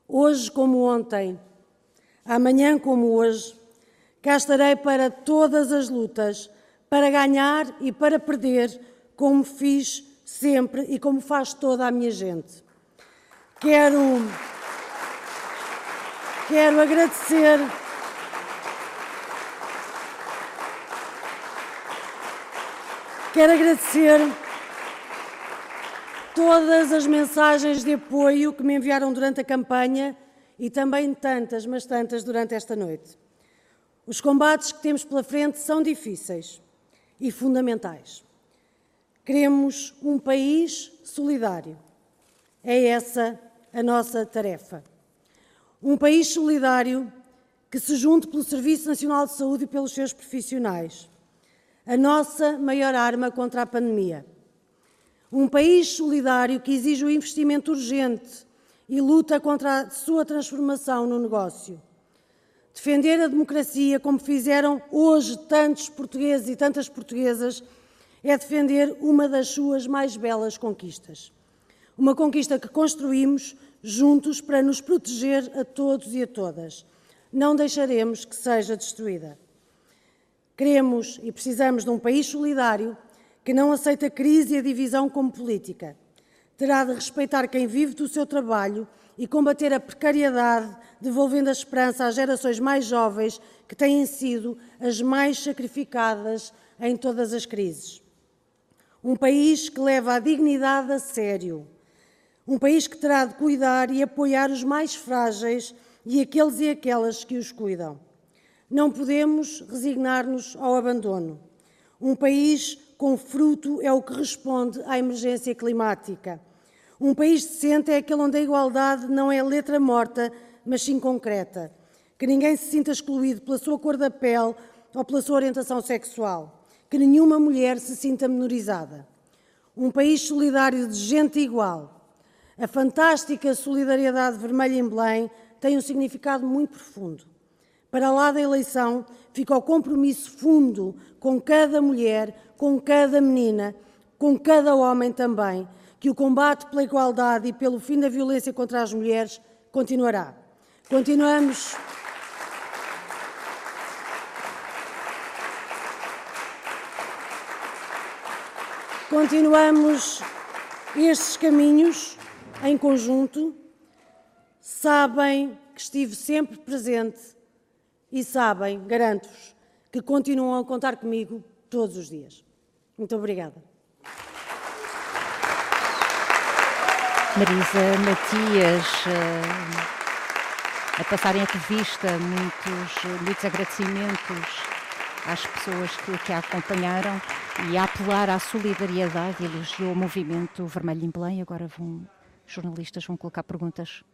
Hoje, como ontem, Amanhã, como hoje, cá estarei para todas as lutas, para ganhar e para perder, como fiz sempre e como faz toda a minha gente. Quero, quero agradecer. Quero agradecer todas as mensagens de apoio que me enviaram durante a campanha e também tantas, mas tantas durante esta noite. Os combates que temos pela frente são difíceis e fundamentais. Queremos um país solidário. É essa a nossa tarefa. Um país solidário que se junte pelo Serviço Nacional de Saúde e pelos seus profissionais. A nossa maior arma contra a pandemia. Um país solidário que exige o investimento urgente e luta contra a sua transformação no negócio. Defender a democracia, como fizeram hoje tantos portugueses e tantas portuguesas, é defender uma das suas mais belas conquistas. Uma conquista que construímos juntos para nos proteger a todos e a todas. Não deixaremos que seja destruída. Queremos e precisamos de um país solidário que não aceita a crise e a divisão como política terá de respeitar quem vive do seu trabalho e combater a precariedade, devolvendo a esperança às gerações mais jovens que têm sido as mais sacrificadas em todas as crises. Um país que leva a dignidade a sério. Um país que terá de cuidar e apoiar os mais frágeis e aqueles e aquelas que os cuidam. Não podemos resignar-nos ao abandono. Um país com fruto é o que responde à emergência climática. Um país decente é aquele onde a igualdade não é letra morta, mas sim concreta. Que ninguém se sinta excluído pela sua cor da pele ou pela sua orientação sexual. Que nenhuma mulher se sinta menorizada. Um país solidário de gente igual. A fantástica solidariedade vermelha em Belém tem um significado muito profundo. Para lá da eleição fica o compromisso fundo com cada mulher, com cada menina, com cada homem também, que o combate pela igualdade e pelo fim da violência contra as mulheres continuará. Continuamos. Continuamos estes caminhos em conjunto. Sabem que estive sempre presente e sabem, garanto-vos, que continuam a contar comigo todos os dias. Muito obrigada. Marisa Matias, eh, a passarem a revista muitos, muitos agradecimentos às pessoas que, que a acompanharam e a apelar à solidariedade, elogiou o movimento Vermelho em Belém. Agora vão, jornalistas vão colocar perguntas.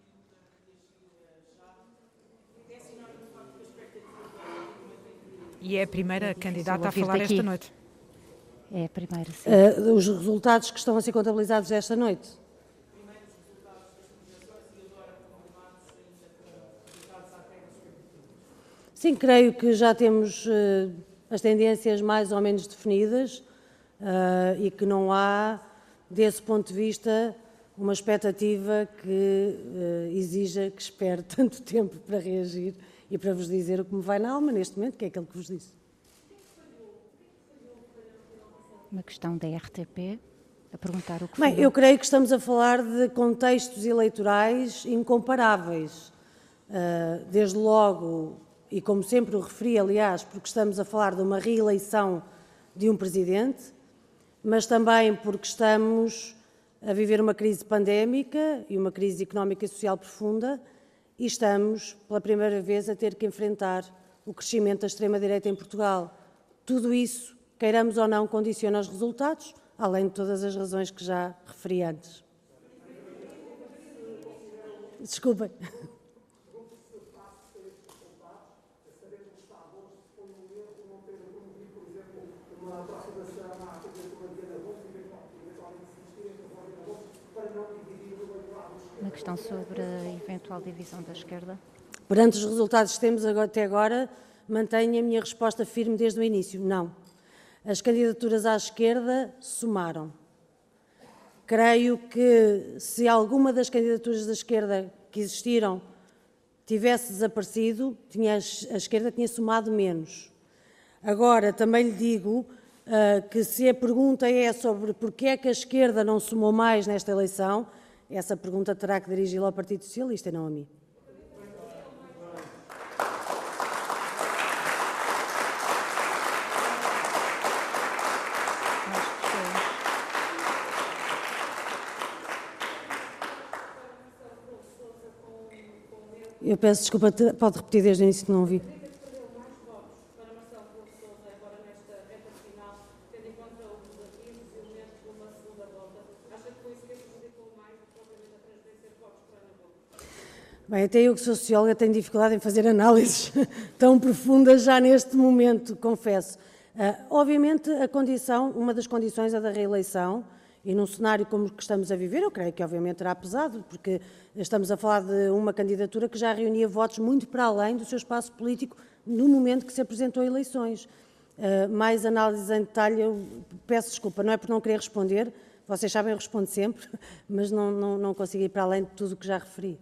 E é a primeira candidata a falar esta noite. É a primeira, sim. Uh, os resultados que estão a ser contabilizados esta noite? Sim, creio que já temos uh, as tendências mais ou menos definidas uh, e que não há, desse ponto de vista, uma expectativa que uh, exija que espere [laughs] tanto tempo para reagir e para vos dizer o que me vai na alma neste momento, que é aquilo que vos disse. Uma questão da RTP, a perguntar o que Bem, eu creio que estamos a falar de contextos eleitorais incomparáveis. Uh, desde logo, e como sempre o referi, aliás, porque estamos a falar de uma reeleição de um presidente, mas também porque estamos a viver uma crise pandémica e uma crise económica e social profunda e estamos, pela primeira vez, a ter que enfrentar o crescimento da extrema-direita em Portugal. Tudo isso, queiramos ou não, condiciona os resultados, além de todas as razões que já referi antes. Desculpem. Questão sobre a eventual divisão da esquerda. Perante os resultados que temos até agora, mantenho a minha resposta firme desde o início: não. As candidaturas à esquerda somaram. Creio que se alguma das candidaturas da esquerda que existiram tivesse desaparecido, tinha, a esquerda tinha somado menos. Agora, também lhe digo uh, que se a pergunta é sobre porquê é que a esquerda não somou mais nesta eleição, essa pergunta terá que dirigi-la ao Partido Socialista e não a mim. Eu peço desculpa, pode repetir desde o início que não ouvi. Bem, até eu que sou socióloga tenho dificuldade em fazer análises [laughs] tão profundas já neste momento, confesso. Uh, obviamente, a condição, uma das condições é da reeleição, e num cenário como o que estamos a viver, eu creio que obviamente terá pesado, porque estamos a falar de uma candidatura que já reunia votos muito para além do seu espaço político no momento que se apresentou a eleições. Uh, mais análises em detalhe, eu peço desculpa, não é por não querer responder, vocês sabem, eu respondo sempre, [laughs] mas não, não, não ir para além de tudo o que já referi.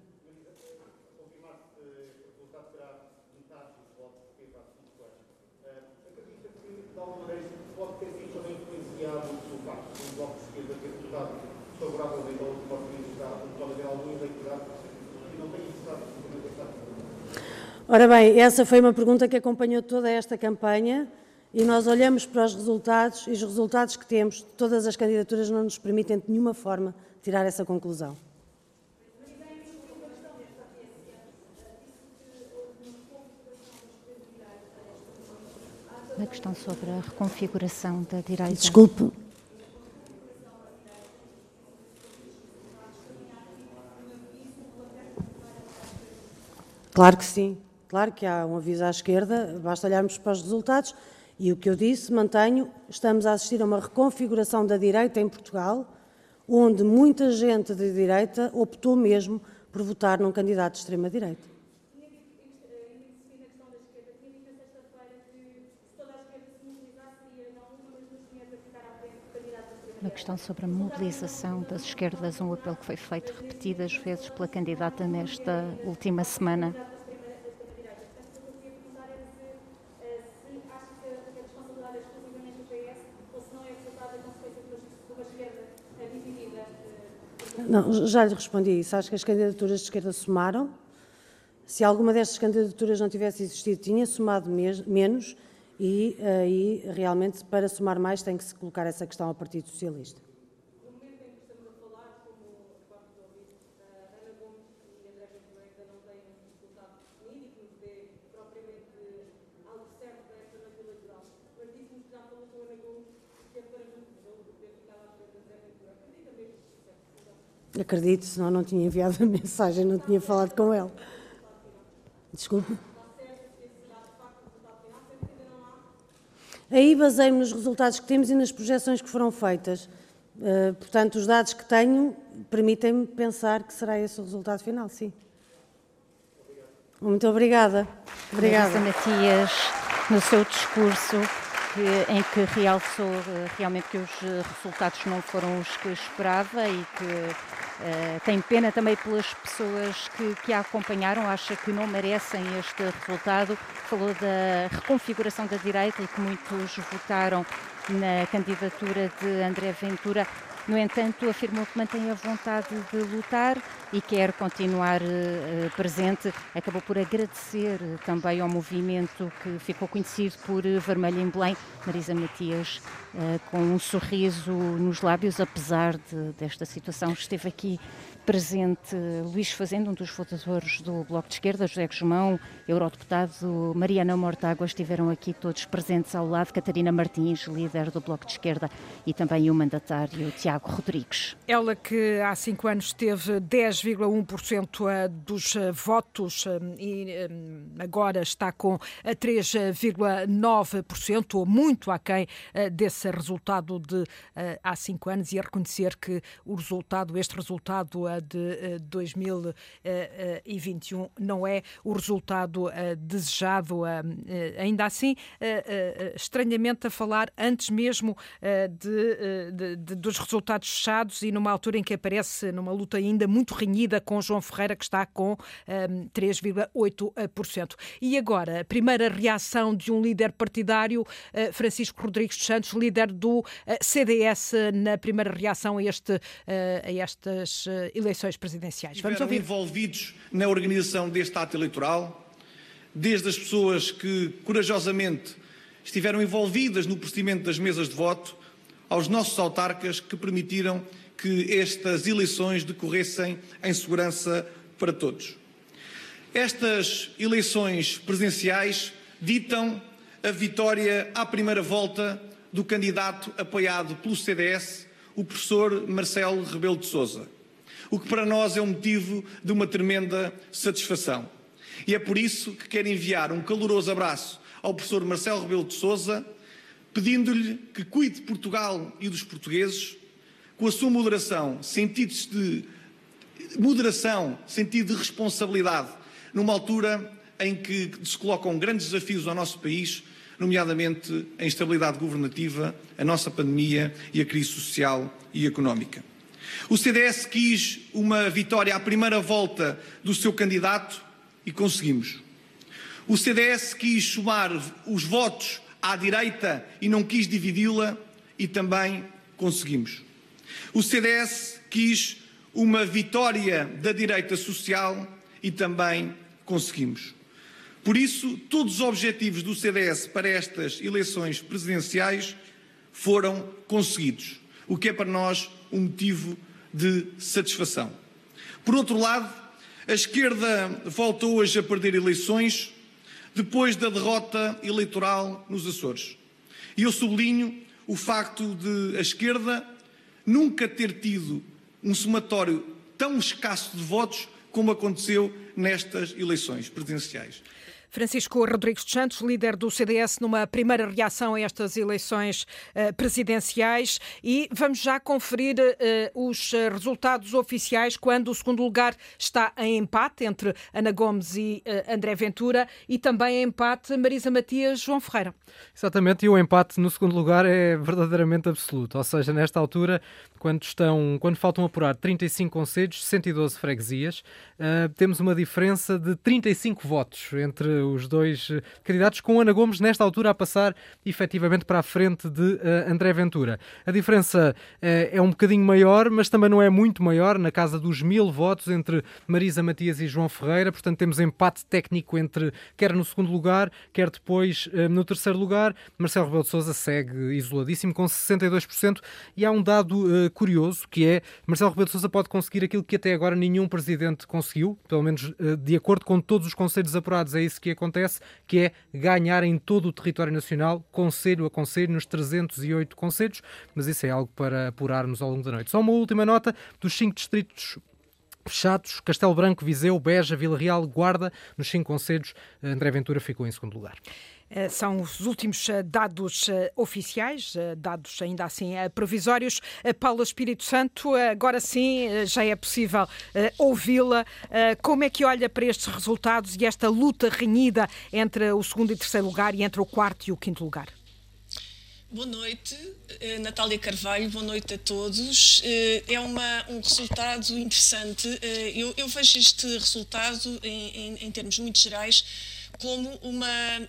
Ora bem, essa foi uma pergunta que acompanhou toda esta campanha e nós olhamos para os resultados e os resultados que temos, todas as candidaturas não nos permitem de nenhuma forma tirar essa conclusão. Uma questão sobre a reconfiguração da direita. Desculpe. Claro que sim. Claro que há um aviso à esquerda, basta olharmos para os resultados. E o que eu disse, mantenho, estamos a assistir a uma reconfiguração da direita em Portugal, onde muita gente de direita optou mesmo por votar num candidato de extrema-direita. Uma questão sobre a mobilização das esquerdas, um apelo que foi feito repetidas vezes pela candidata nesta última semana. Não, já lhe respondi isso. Acho que as candidaturas de esquerda somaram. Se alguma destas candidaturas não tivesse existido, tinha somado menos e aí realmente para somar mais tem que se colocar essa questão ao Partido Socialista. Acredito, senão não tinha enviado a mensagem, não tinha falado com ele. Desculpe. Aí baseio-me nos resultados que temos e nas projeções que foram feitas. Uh, portanto, os dados que tenho permitem-me pensar que será esse o resultado final, sim. Muito obrigada. Obrigada. Matias, no seu discurso, que, em que realçou uh, realmente que os uh, resultados não foram os que esperava e que Uh, tem pena também pelas pessoas que, que a acompanharam, acha que não merecem este resultado. Falou da reconfiguração da direita e que muitos votaram na candidatura de André Ventura. No entanto, afirmou que mantém a vontade de lutar e quer continuar uh, presente. Acabou por agradecer uh, também ao movimento que ficou conhecido por uh, Vermelho em Belém, Marisa Matias, com um sorriso nos lábios, apesar de, desta situação. Esteve aqui presente Luís Fazendo, um dos fundadores do Bloco de Esquerda, José Guzmão, eurodeputado Mariana Mortágua, estiveram aqui todos presentes ao lado, Catarina Martins, líder do Bloco de Esquerda, e também o mandatário Tiago Rodrigues. Ela que há cinco anos teve 10,1% eh, dos eh, votos eh, e agora está com 3,9%, ou muito aquém desse resultado de há cinco anos, e a reconhecer que o resultado, este resultado de 2021 eh, não é o resultado eh, desejado. Eh, ainda assim, estranhamente a falar antes mesmo de, de, de, dos resultados fechados e numa altura em que aparece numa luta ainda muito renhida com João Ferreira, que está com 3,8%. E agora, a primeira reação de um líder partidário, Francisco Rodrigues dos Santos, líder do CDS, na primeira reação a, este, a estas eleições eleições presidenciais. Vamos ouvir. envolvidos na organização deste ato eleitoral, desde as pessoas que corajosamente estiveram envolvidas no procedimento das mesas de voto, aos nossos autarcas que permitiram que estas eleições decorressem em segurança para todos. Estas eleições presidenciais ditam a vitória à primeira volta do candidato apoiado pelo CDS, o professor Marcelo Rebelo de Sousa o que para nós é um motivo de uma tremenda satisfação. E é por isso que quero enviar um caloroso abraço ao professor Marcelo Rebelo de Sousa, pedindo-lhe que cuide de Portugal e dos portugueses com a sua moderação, sentido de moderação, sentido de responsabilidade, numa altura em que se colocam grandes desafios ao nosso país, nomeadamente a instabilidade governativa, a nossa pandemia e a crise social e económica. O CDS quis uma vitória à primeira volta do seu candidato e conseguimos. O CDS quis somar os votos à direita e não quis dividi-la e também conseguimos. O CDS quis uma vitória da direita social e também conseguimos. Por isso, todos os objetivos do CDS para estas eleições presidenciais foram conseguidos, o que é para nós um motivo de satisfação. Por outro lado, a esquerda volta hoje a perder eleições depois da derrota eleitoral nos Açores. E eu sublinho o facto de a esquerda nunca ter tido um somatório tão escasso de votos como aconteceu nestas eleições presidenciais. Francisco Rodrigues dos Santos, líder do CDS, numa primeira reação a estas eleições uh, presidenciais. E vamos já conferir uh, os resultados oficiais quando o segundo lugar está em empate entre Ana Gomes e André Ventura e também em empate Marisa Matias João Ferreira. Exatamente, e o empate no segundo lugar é verdadeiramente absoluto. Ou seja, nesta altura, quando, estão, quando faltam apurar 35 conselhos, 112 freguesias, temos uma diferença de 35 votos entre os dois eh, candidatos, com Ana Gomes nesta altura a passar efetivamente para a frente de uh, André Ventura. A diferença uh, é um bocadinho maior, mas também não é muito maior, na casa dos mil votos entre Marisa Matias e João Ferreira, portanto temos empate técnico entre quer no segundo lugar, quer depois uh, no terceiro lugar. Marcelo Rebelo de Sousa segue isoladíssimo com 62% e há um dado curioso que é Marcelo Rebelo de Sousa pode conseguir aquilo que até agora nenhum presidente conseguiu, pelo menos de acordo com todos os conselhos apurados, é isso que acontece, que é ganhar em todo o território nacional, conselho a conselho, nos 308 conselhos, mas isso é algo para apurarmos ao longo da noite. Só uma última nota dos cinco distritos fechados, Castelo Branco, Viseu, Beja, Vila Real, Guarda, nos cinco conselhos, André Ventura ficou em segundo lugar. Eh, são os últimos eh, dados eh, oficiais, dados ainda assim provisórios. Paula Espírito Santo, agora sim já é possível ouvi-la. Como é que olha para estes resultados e esta luta renhida entre o segundo e terceiro lugar e entre o quarto e o quinto lugar? Boa noite, Natália Carvalho, boa noite a todos. É uma, um resultado interessante. Eu, eu vejo este resultado, em, em, em termos muito gerais, como uma,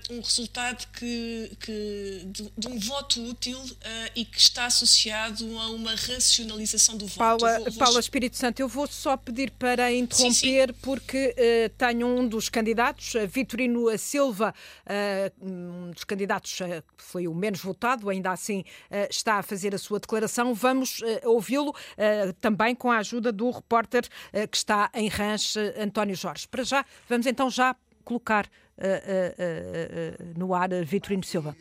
um resultado que, que de, de, um voto útil uh, e que está associado a uma racionalização do voto. Paula, vou, vou... Paula Espírito Santo, eu vou só pedir para interromper, sim, sim. porque uh, tenho um dos candidatos, Vitorino Silva, uh, um dos candidatos que foi o menos votado, ainda assim está a fazer a sua declaração. Vamos ouvi-lo também com a ajuda do repórter que está em Ranch, António Jorge. Para já, vamos então já colocar no ar Vitorino Silva.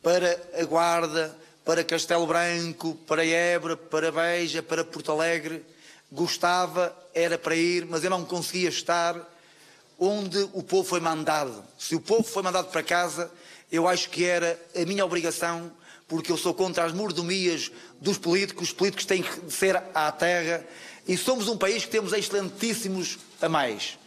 Para a Guarda, para Castelo Branco, para Évora, para Beja, para Porto Alegre. Gostava, era para ir, mas eu não conseguia estar onde o povo foi mandado. Se o povo foi mandado para casa, eu acho que era a minha obrigação, porque eu sou contra as mordomias dos políticos, os políticos têm que ser à terra, e somos um país que temos excelentíssimos a mais.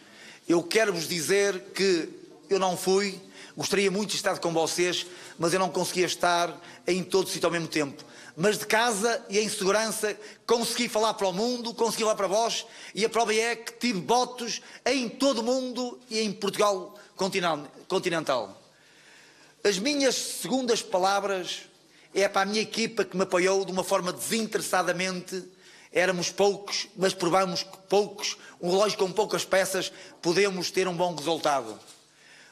Eu quero vos dizer que eu não fui, gostaria muito de estar com vocês, mas eu não conseguia estar em todo o sítio ao mesmo tempo. Mas de casa e em segurança consegui falar para o mundo, consegui falar para vós, e a prova é que tive votos em todo o mundo e em Portugal continental. As minhas segundas palavras é para a minha equipa que me apoiou de uma forma desinteressadamente. Éramos poucos, mas provamos que poucos, um relógio com poucas peças, podemos ter um bom resultado.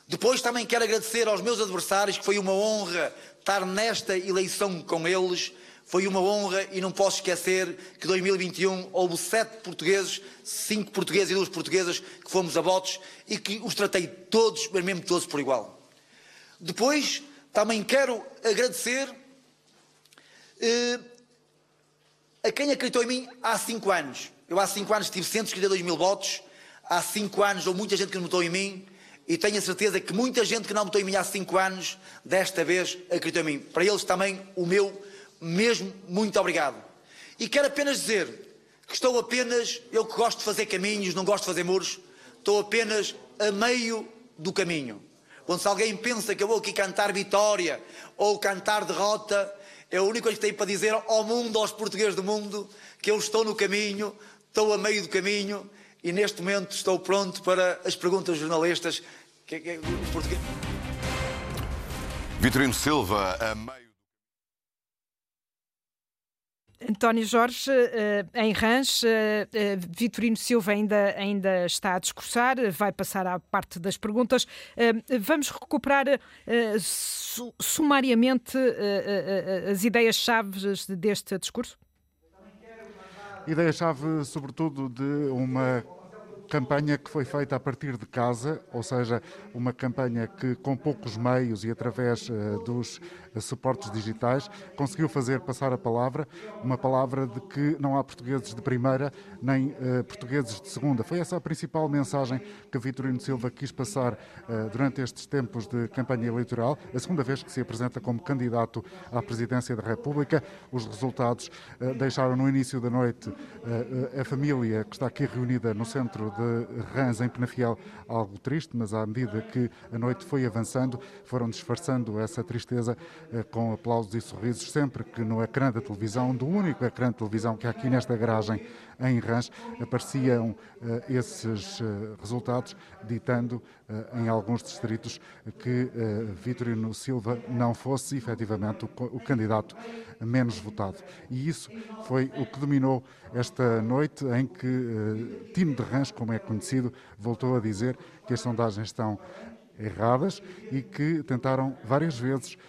Depois também quero agradecer aos meus adversários, que foi uma honra estar nesta eleição com eles. Foi uma honra e não posso esquecer que em 2021 houve sete portugueses, cinco portugueses e duas portuguesas que fomos a votos e que os tratei todos, mas mesmo todos por igual. Depois também quero agradecer eh, a quem acreditou em mim há cinco anos. Eu há cinco anos tive 152 mil votos, há cinco anos houve muita gente que votou em mim e tenho a certeza que muita gente que não votou em mim há cinco anos, desta vez acreditou em mim. Para eles também o meu mesmo muito obrigado. E quero apenas dizer que estou apenas, eu que gosto de fazer caminhos, não gosto de fazer muros, estou apenas a meio do caminho. Quando se alguém pensa que eu vou aqui cantar vitória ou cantar derrota, é única coisa que tenho para dizer ao mundo, aos portugueses do mundo, que eu estou no caminho, estou a meio do caminho e neste momento estou pronto para as perguntas jornalistas. Que, que, português... Vitorino Silva, a meio. António Jorge, eh, em Rãs, eh, eh, Vitorino Silva ainda, ainda está a discursar, vai passar à parte das perguntas. Vamos recuperar sumariamente as ideias-chave deste discurso? Ideia-chave, sobretudo, de uma campanha que foi feita a partir de casa, ou seja, uma campanha que com poucos meios e através uh, dos uh, suportes digitais conseguiu fazer passar a palavra, uma palavra de que não há portugueses de primeira nem uh, portugueses de segunda. Foi essa a principal mensagem que Vitorino Silva quis passar durante estes tempos de campanha eleitoral, a segunda vez que se apresenta como candidato à presidência da República. Os resultados deixaram no início da noite a família que está aqui reunida no centro de Rãs, em Penafiel, algo triste, mas à medida que a noite foi avançando, foram disfarçando essa tristeza eh, com aplausos e sorrisos, sempre que no ecrã da televisão, do único ecrã de televisão que há aqui nesta garagem em Rãs, apareciam eh, esses eh, resultados, ditando em alguns distritos que Vitorino Silva não fosse efetivamente o candidato menos votado. E isso foi o que dominou esta noite em que Tino de Rãs, como é conhecido, voltou a dizer que as sondagens estão erradas e que tentaram várias vezes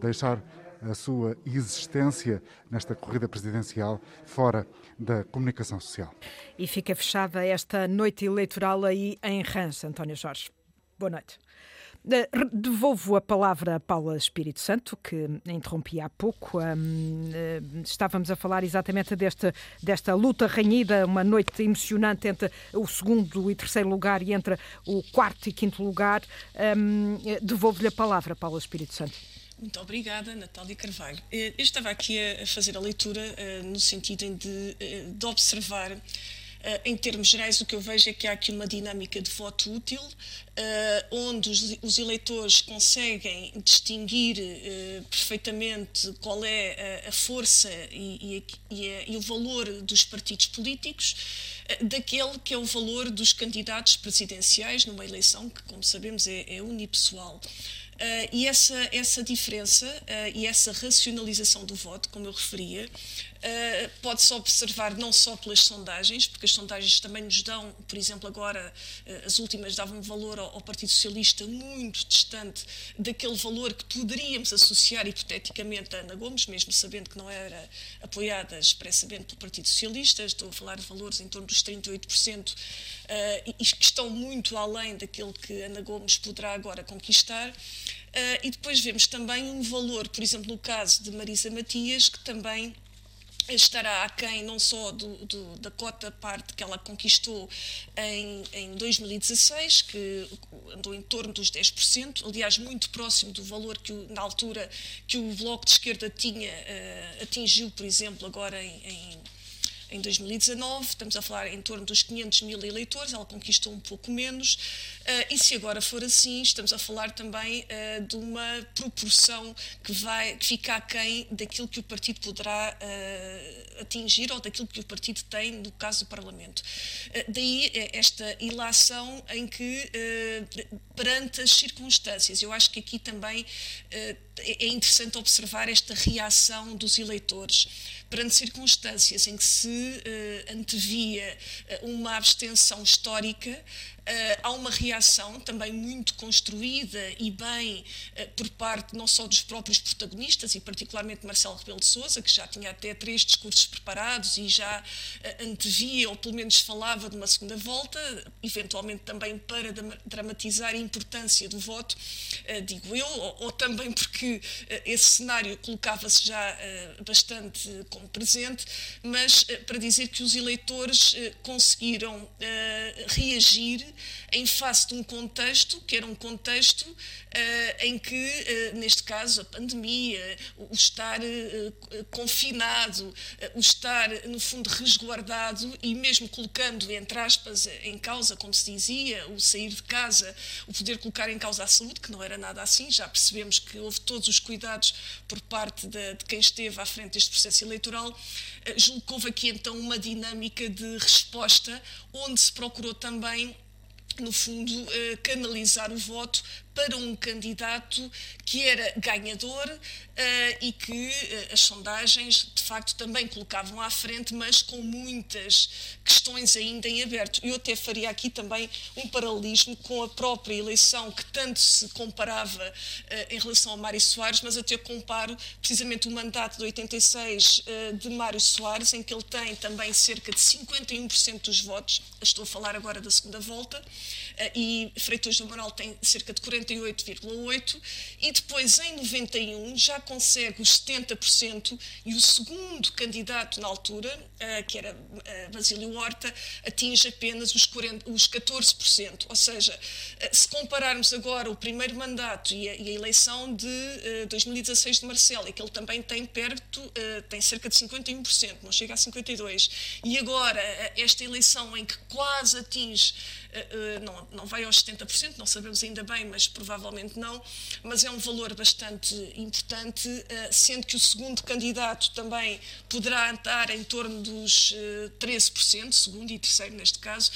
deixar a sua existência nesta corrida presidencial fora da comunicação social. E fica fechada esta noite eleitoral aí em Rãs, António Jorge. Boa noite. Eh, devolvo a palavra a Paula Espírito Santo, que interrompi há pouco. Eh, estávamos a falar exatamente desta, desta luta renhida, uma noite emocionante entre o segundo e terceiro lugar e entre o quarto e quinto lugar. Eh, devolvo-lhe a palavra, Paula Espírito Santo. Muito obrigada, Natália Carvalho. Eu estava aqui a fazer a leitura no sentido de, de observar em termos gerais, o que eu vejo é que há aqui uma dinâmica de voto útil, onde os eleitores conseguem distinguir perfeitamente qual é a força e o valor dos partidos políticos daquele que é o valor dos candidatos presidenciais numa eleição que, como sabemos, é, é unipessoal. Uh, e essa, essa diferença uh, e essa racionalização do voto, como eu referia, uh, pode-se observar não só pelas sondagens, porque as sondagens também nos dão, por exemplo, agora as últimas davam valor ao, ao, Partido Socialista muito distante daquele valor que poderíamos associar hipoteticamente a Ana Gomes, mesmo sabendo que não era apoiada expressamente pelo Partido Socialista, estou a falar de valores em torno dos 38%, e que estão muito além daquilo que Ana Gomes poderá agora conquistar. Uh, e depois vemos também um valor, por exemplo, no caso de Marisa Matias, que também estará aquém não só do, do, da cota parte que ela conquistou em, em 2016, que andou em torno dos 10%, aliás, muito próximo do valor que na altura que o Bloco de Esquerda tinha, uh, atingiu, por exemplo, agora em, em em 2019, estamos a falar em torno dos 500 mil eleitores, ela conquistou um pouco menos, uh, e se agora for assim, estamos a falar também uh, de uma proporção que, vai, que fica aquém daquilo que o partido poderá uh, atingir ou daquilo que o partido tem no caso do Parlamento. daí esta ilação em que, perante as circunstâncias, eu acho que aqui também é interessante observar esta reação dos eleitores perante circunstâncias em que se uh, antevia uh, uma abstenção histórica, eh, há uma reação também muito construída e bem eh, por parte não só dos próprios protagonistas, e particularmente Marcelo Rebelo de Sousa, que já tinha até três discursos preparados e já eh, antevia, ou pelo menos falava de uma segunda volta, eventualmente também para dramatizar a importância do voto, digo eu, ou também porque esse cenário colocava-se já bastante como presente, mas para dizer que os eleitores conseguiram reagir em face de um contexto que era um contexto uh, em que, uh, neste caso, a pandemia, o estar uh, confinado, o estar, no fundo, resguardado e mesmo colocando, entre aspas, em causa, como se dizia, o sair de casa, o poder colocar em causa a saúde, que não era nada assim, já percebemos que houve todos os cuidados por parte de, de quem esteve à frente deste processo eleitoral, julgo que aqui então uma dinâmica de resposta onde se procurou também no fundo, eh, canalizar o voto para um candidato que era ganhador uh, e que uh, as sondagens de facto também colocavam à frente, mas com muitas questões ainda em aberto. Eu até faria aqui também um paralelismo com a própria eleição que tanto se comparava uh, em relação a Mário Soares, mas até comparo precisamente o mandato de 86 de Mário Soares, em que ele tem também cerca de 51% dos votos, estou a falar agora da segunda volta, e Freitas do Amaral tem cerca de 40 98,8% e depois em 91 já consegue os 70% e o segundo candidato na altura, uh, que era uh, Basílio Horta, atinge apenas os, 40, os 14%. Ou seja, uh, se compararmos agora o primeiro mandato e a, e a eleição de 2016 de Marcelo, e que ele também tem perto, tem cerca de 51%, não chega a 52%, e agora esta eleição em que quase atinge eh, eh, não, não vai aos 70%, não sabemos ainda bem, mas provavelmente não, mas é um valor bastante importante, eh, sendo que o segundo candidato também poderá estar em torno dos 13%, segundo e terceiro neste caso.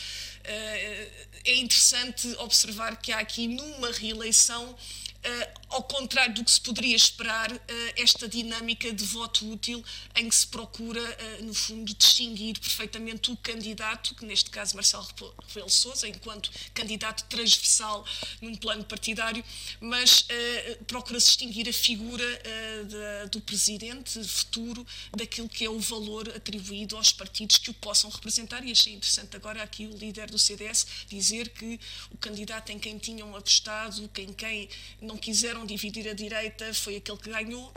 É interessante observar que há aqui numa reeleição Uh, ao contrário do que se poderia esperar, uh, esta dinâmica de voto útil em que se procura, uh, no fundo, distinguir perfeitamente o candidato, que neste caso Marcelo Rebelo Sousa, enquanto candidato transversal num plano partidário, mas procura-se distinguir a figura de, do presidente futuro daquilo que é o valor atribuído aos partidos que o possam representar. E achei interessante agora aqui o líder do CDS dizer que o candidato em quem tinham apostado, em quem não não quiseram dividir a direita, foi aquele que ganhou.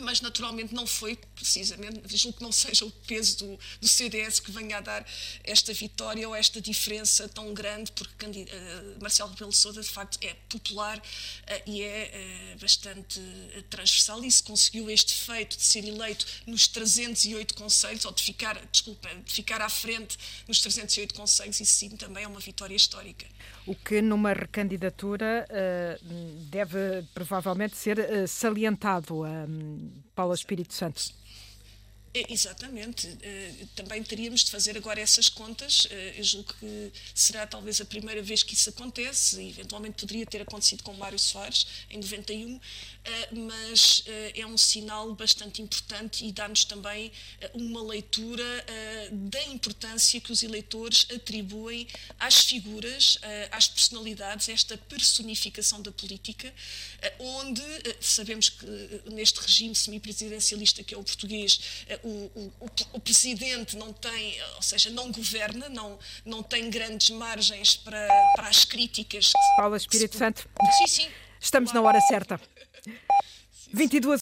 Mas naturalmente não foi precisamente, julgo que não seja o peso do, do, CDS que venha a dar esta vitória ou esta diferença tão grande, porque uh, Marcelo Rebelo de Sousa de facto é popular uh, e é uh, bastante transversal e se conseguiu este feito de ser eleito nos 308 conselhos, ou de ficar, desculpa, de ficar à frente nos 308 conselhos, isso sim também é uma vitória histórica. O que numa recandidatura deve provavelmente ser salientado. Paula Espírito Santo. É, exatamente. Uh, também teríamos de fazer agora essas contas. Uh, eu julgo que será talvez a primeira vez que isso acontece, e eventualmente poderia ter acontecido com Mário Soares em 91, uh, mas é um sinal bastante importante e dá-nos também uma leitura da importância que os eleitores atribuem às figuras, às personalidades, esta personificação da política, onde sabemos que neste regime semipresidencialista que é o português, o, o, o, presidente não tem, ou seja, não governa, não, não tem grandes margens para, para as críticas. Paula Espírito Santo. Sim, sim. Estamos claro. na hora certa. [laughs] 22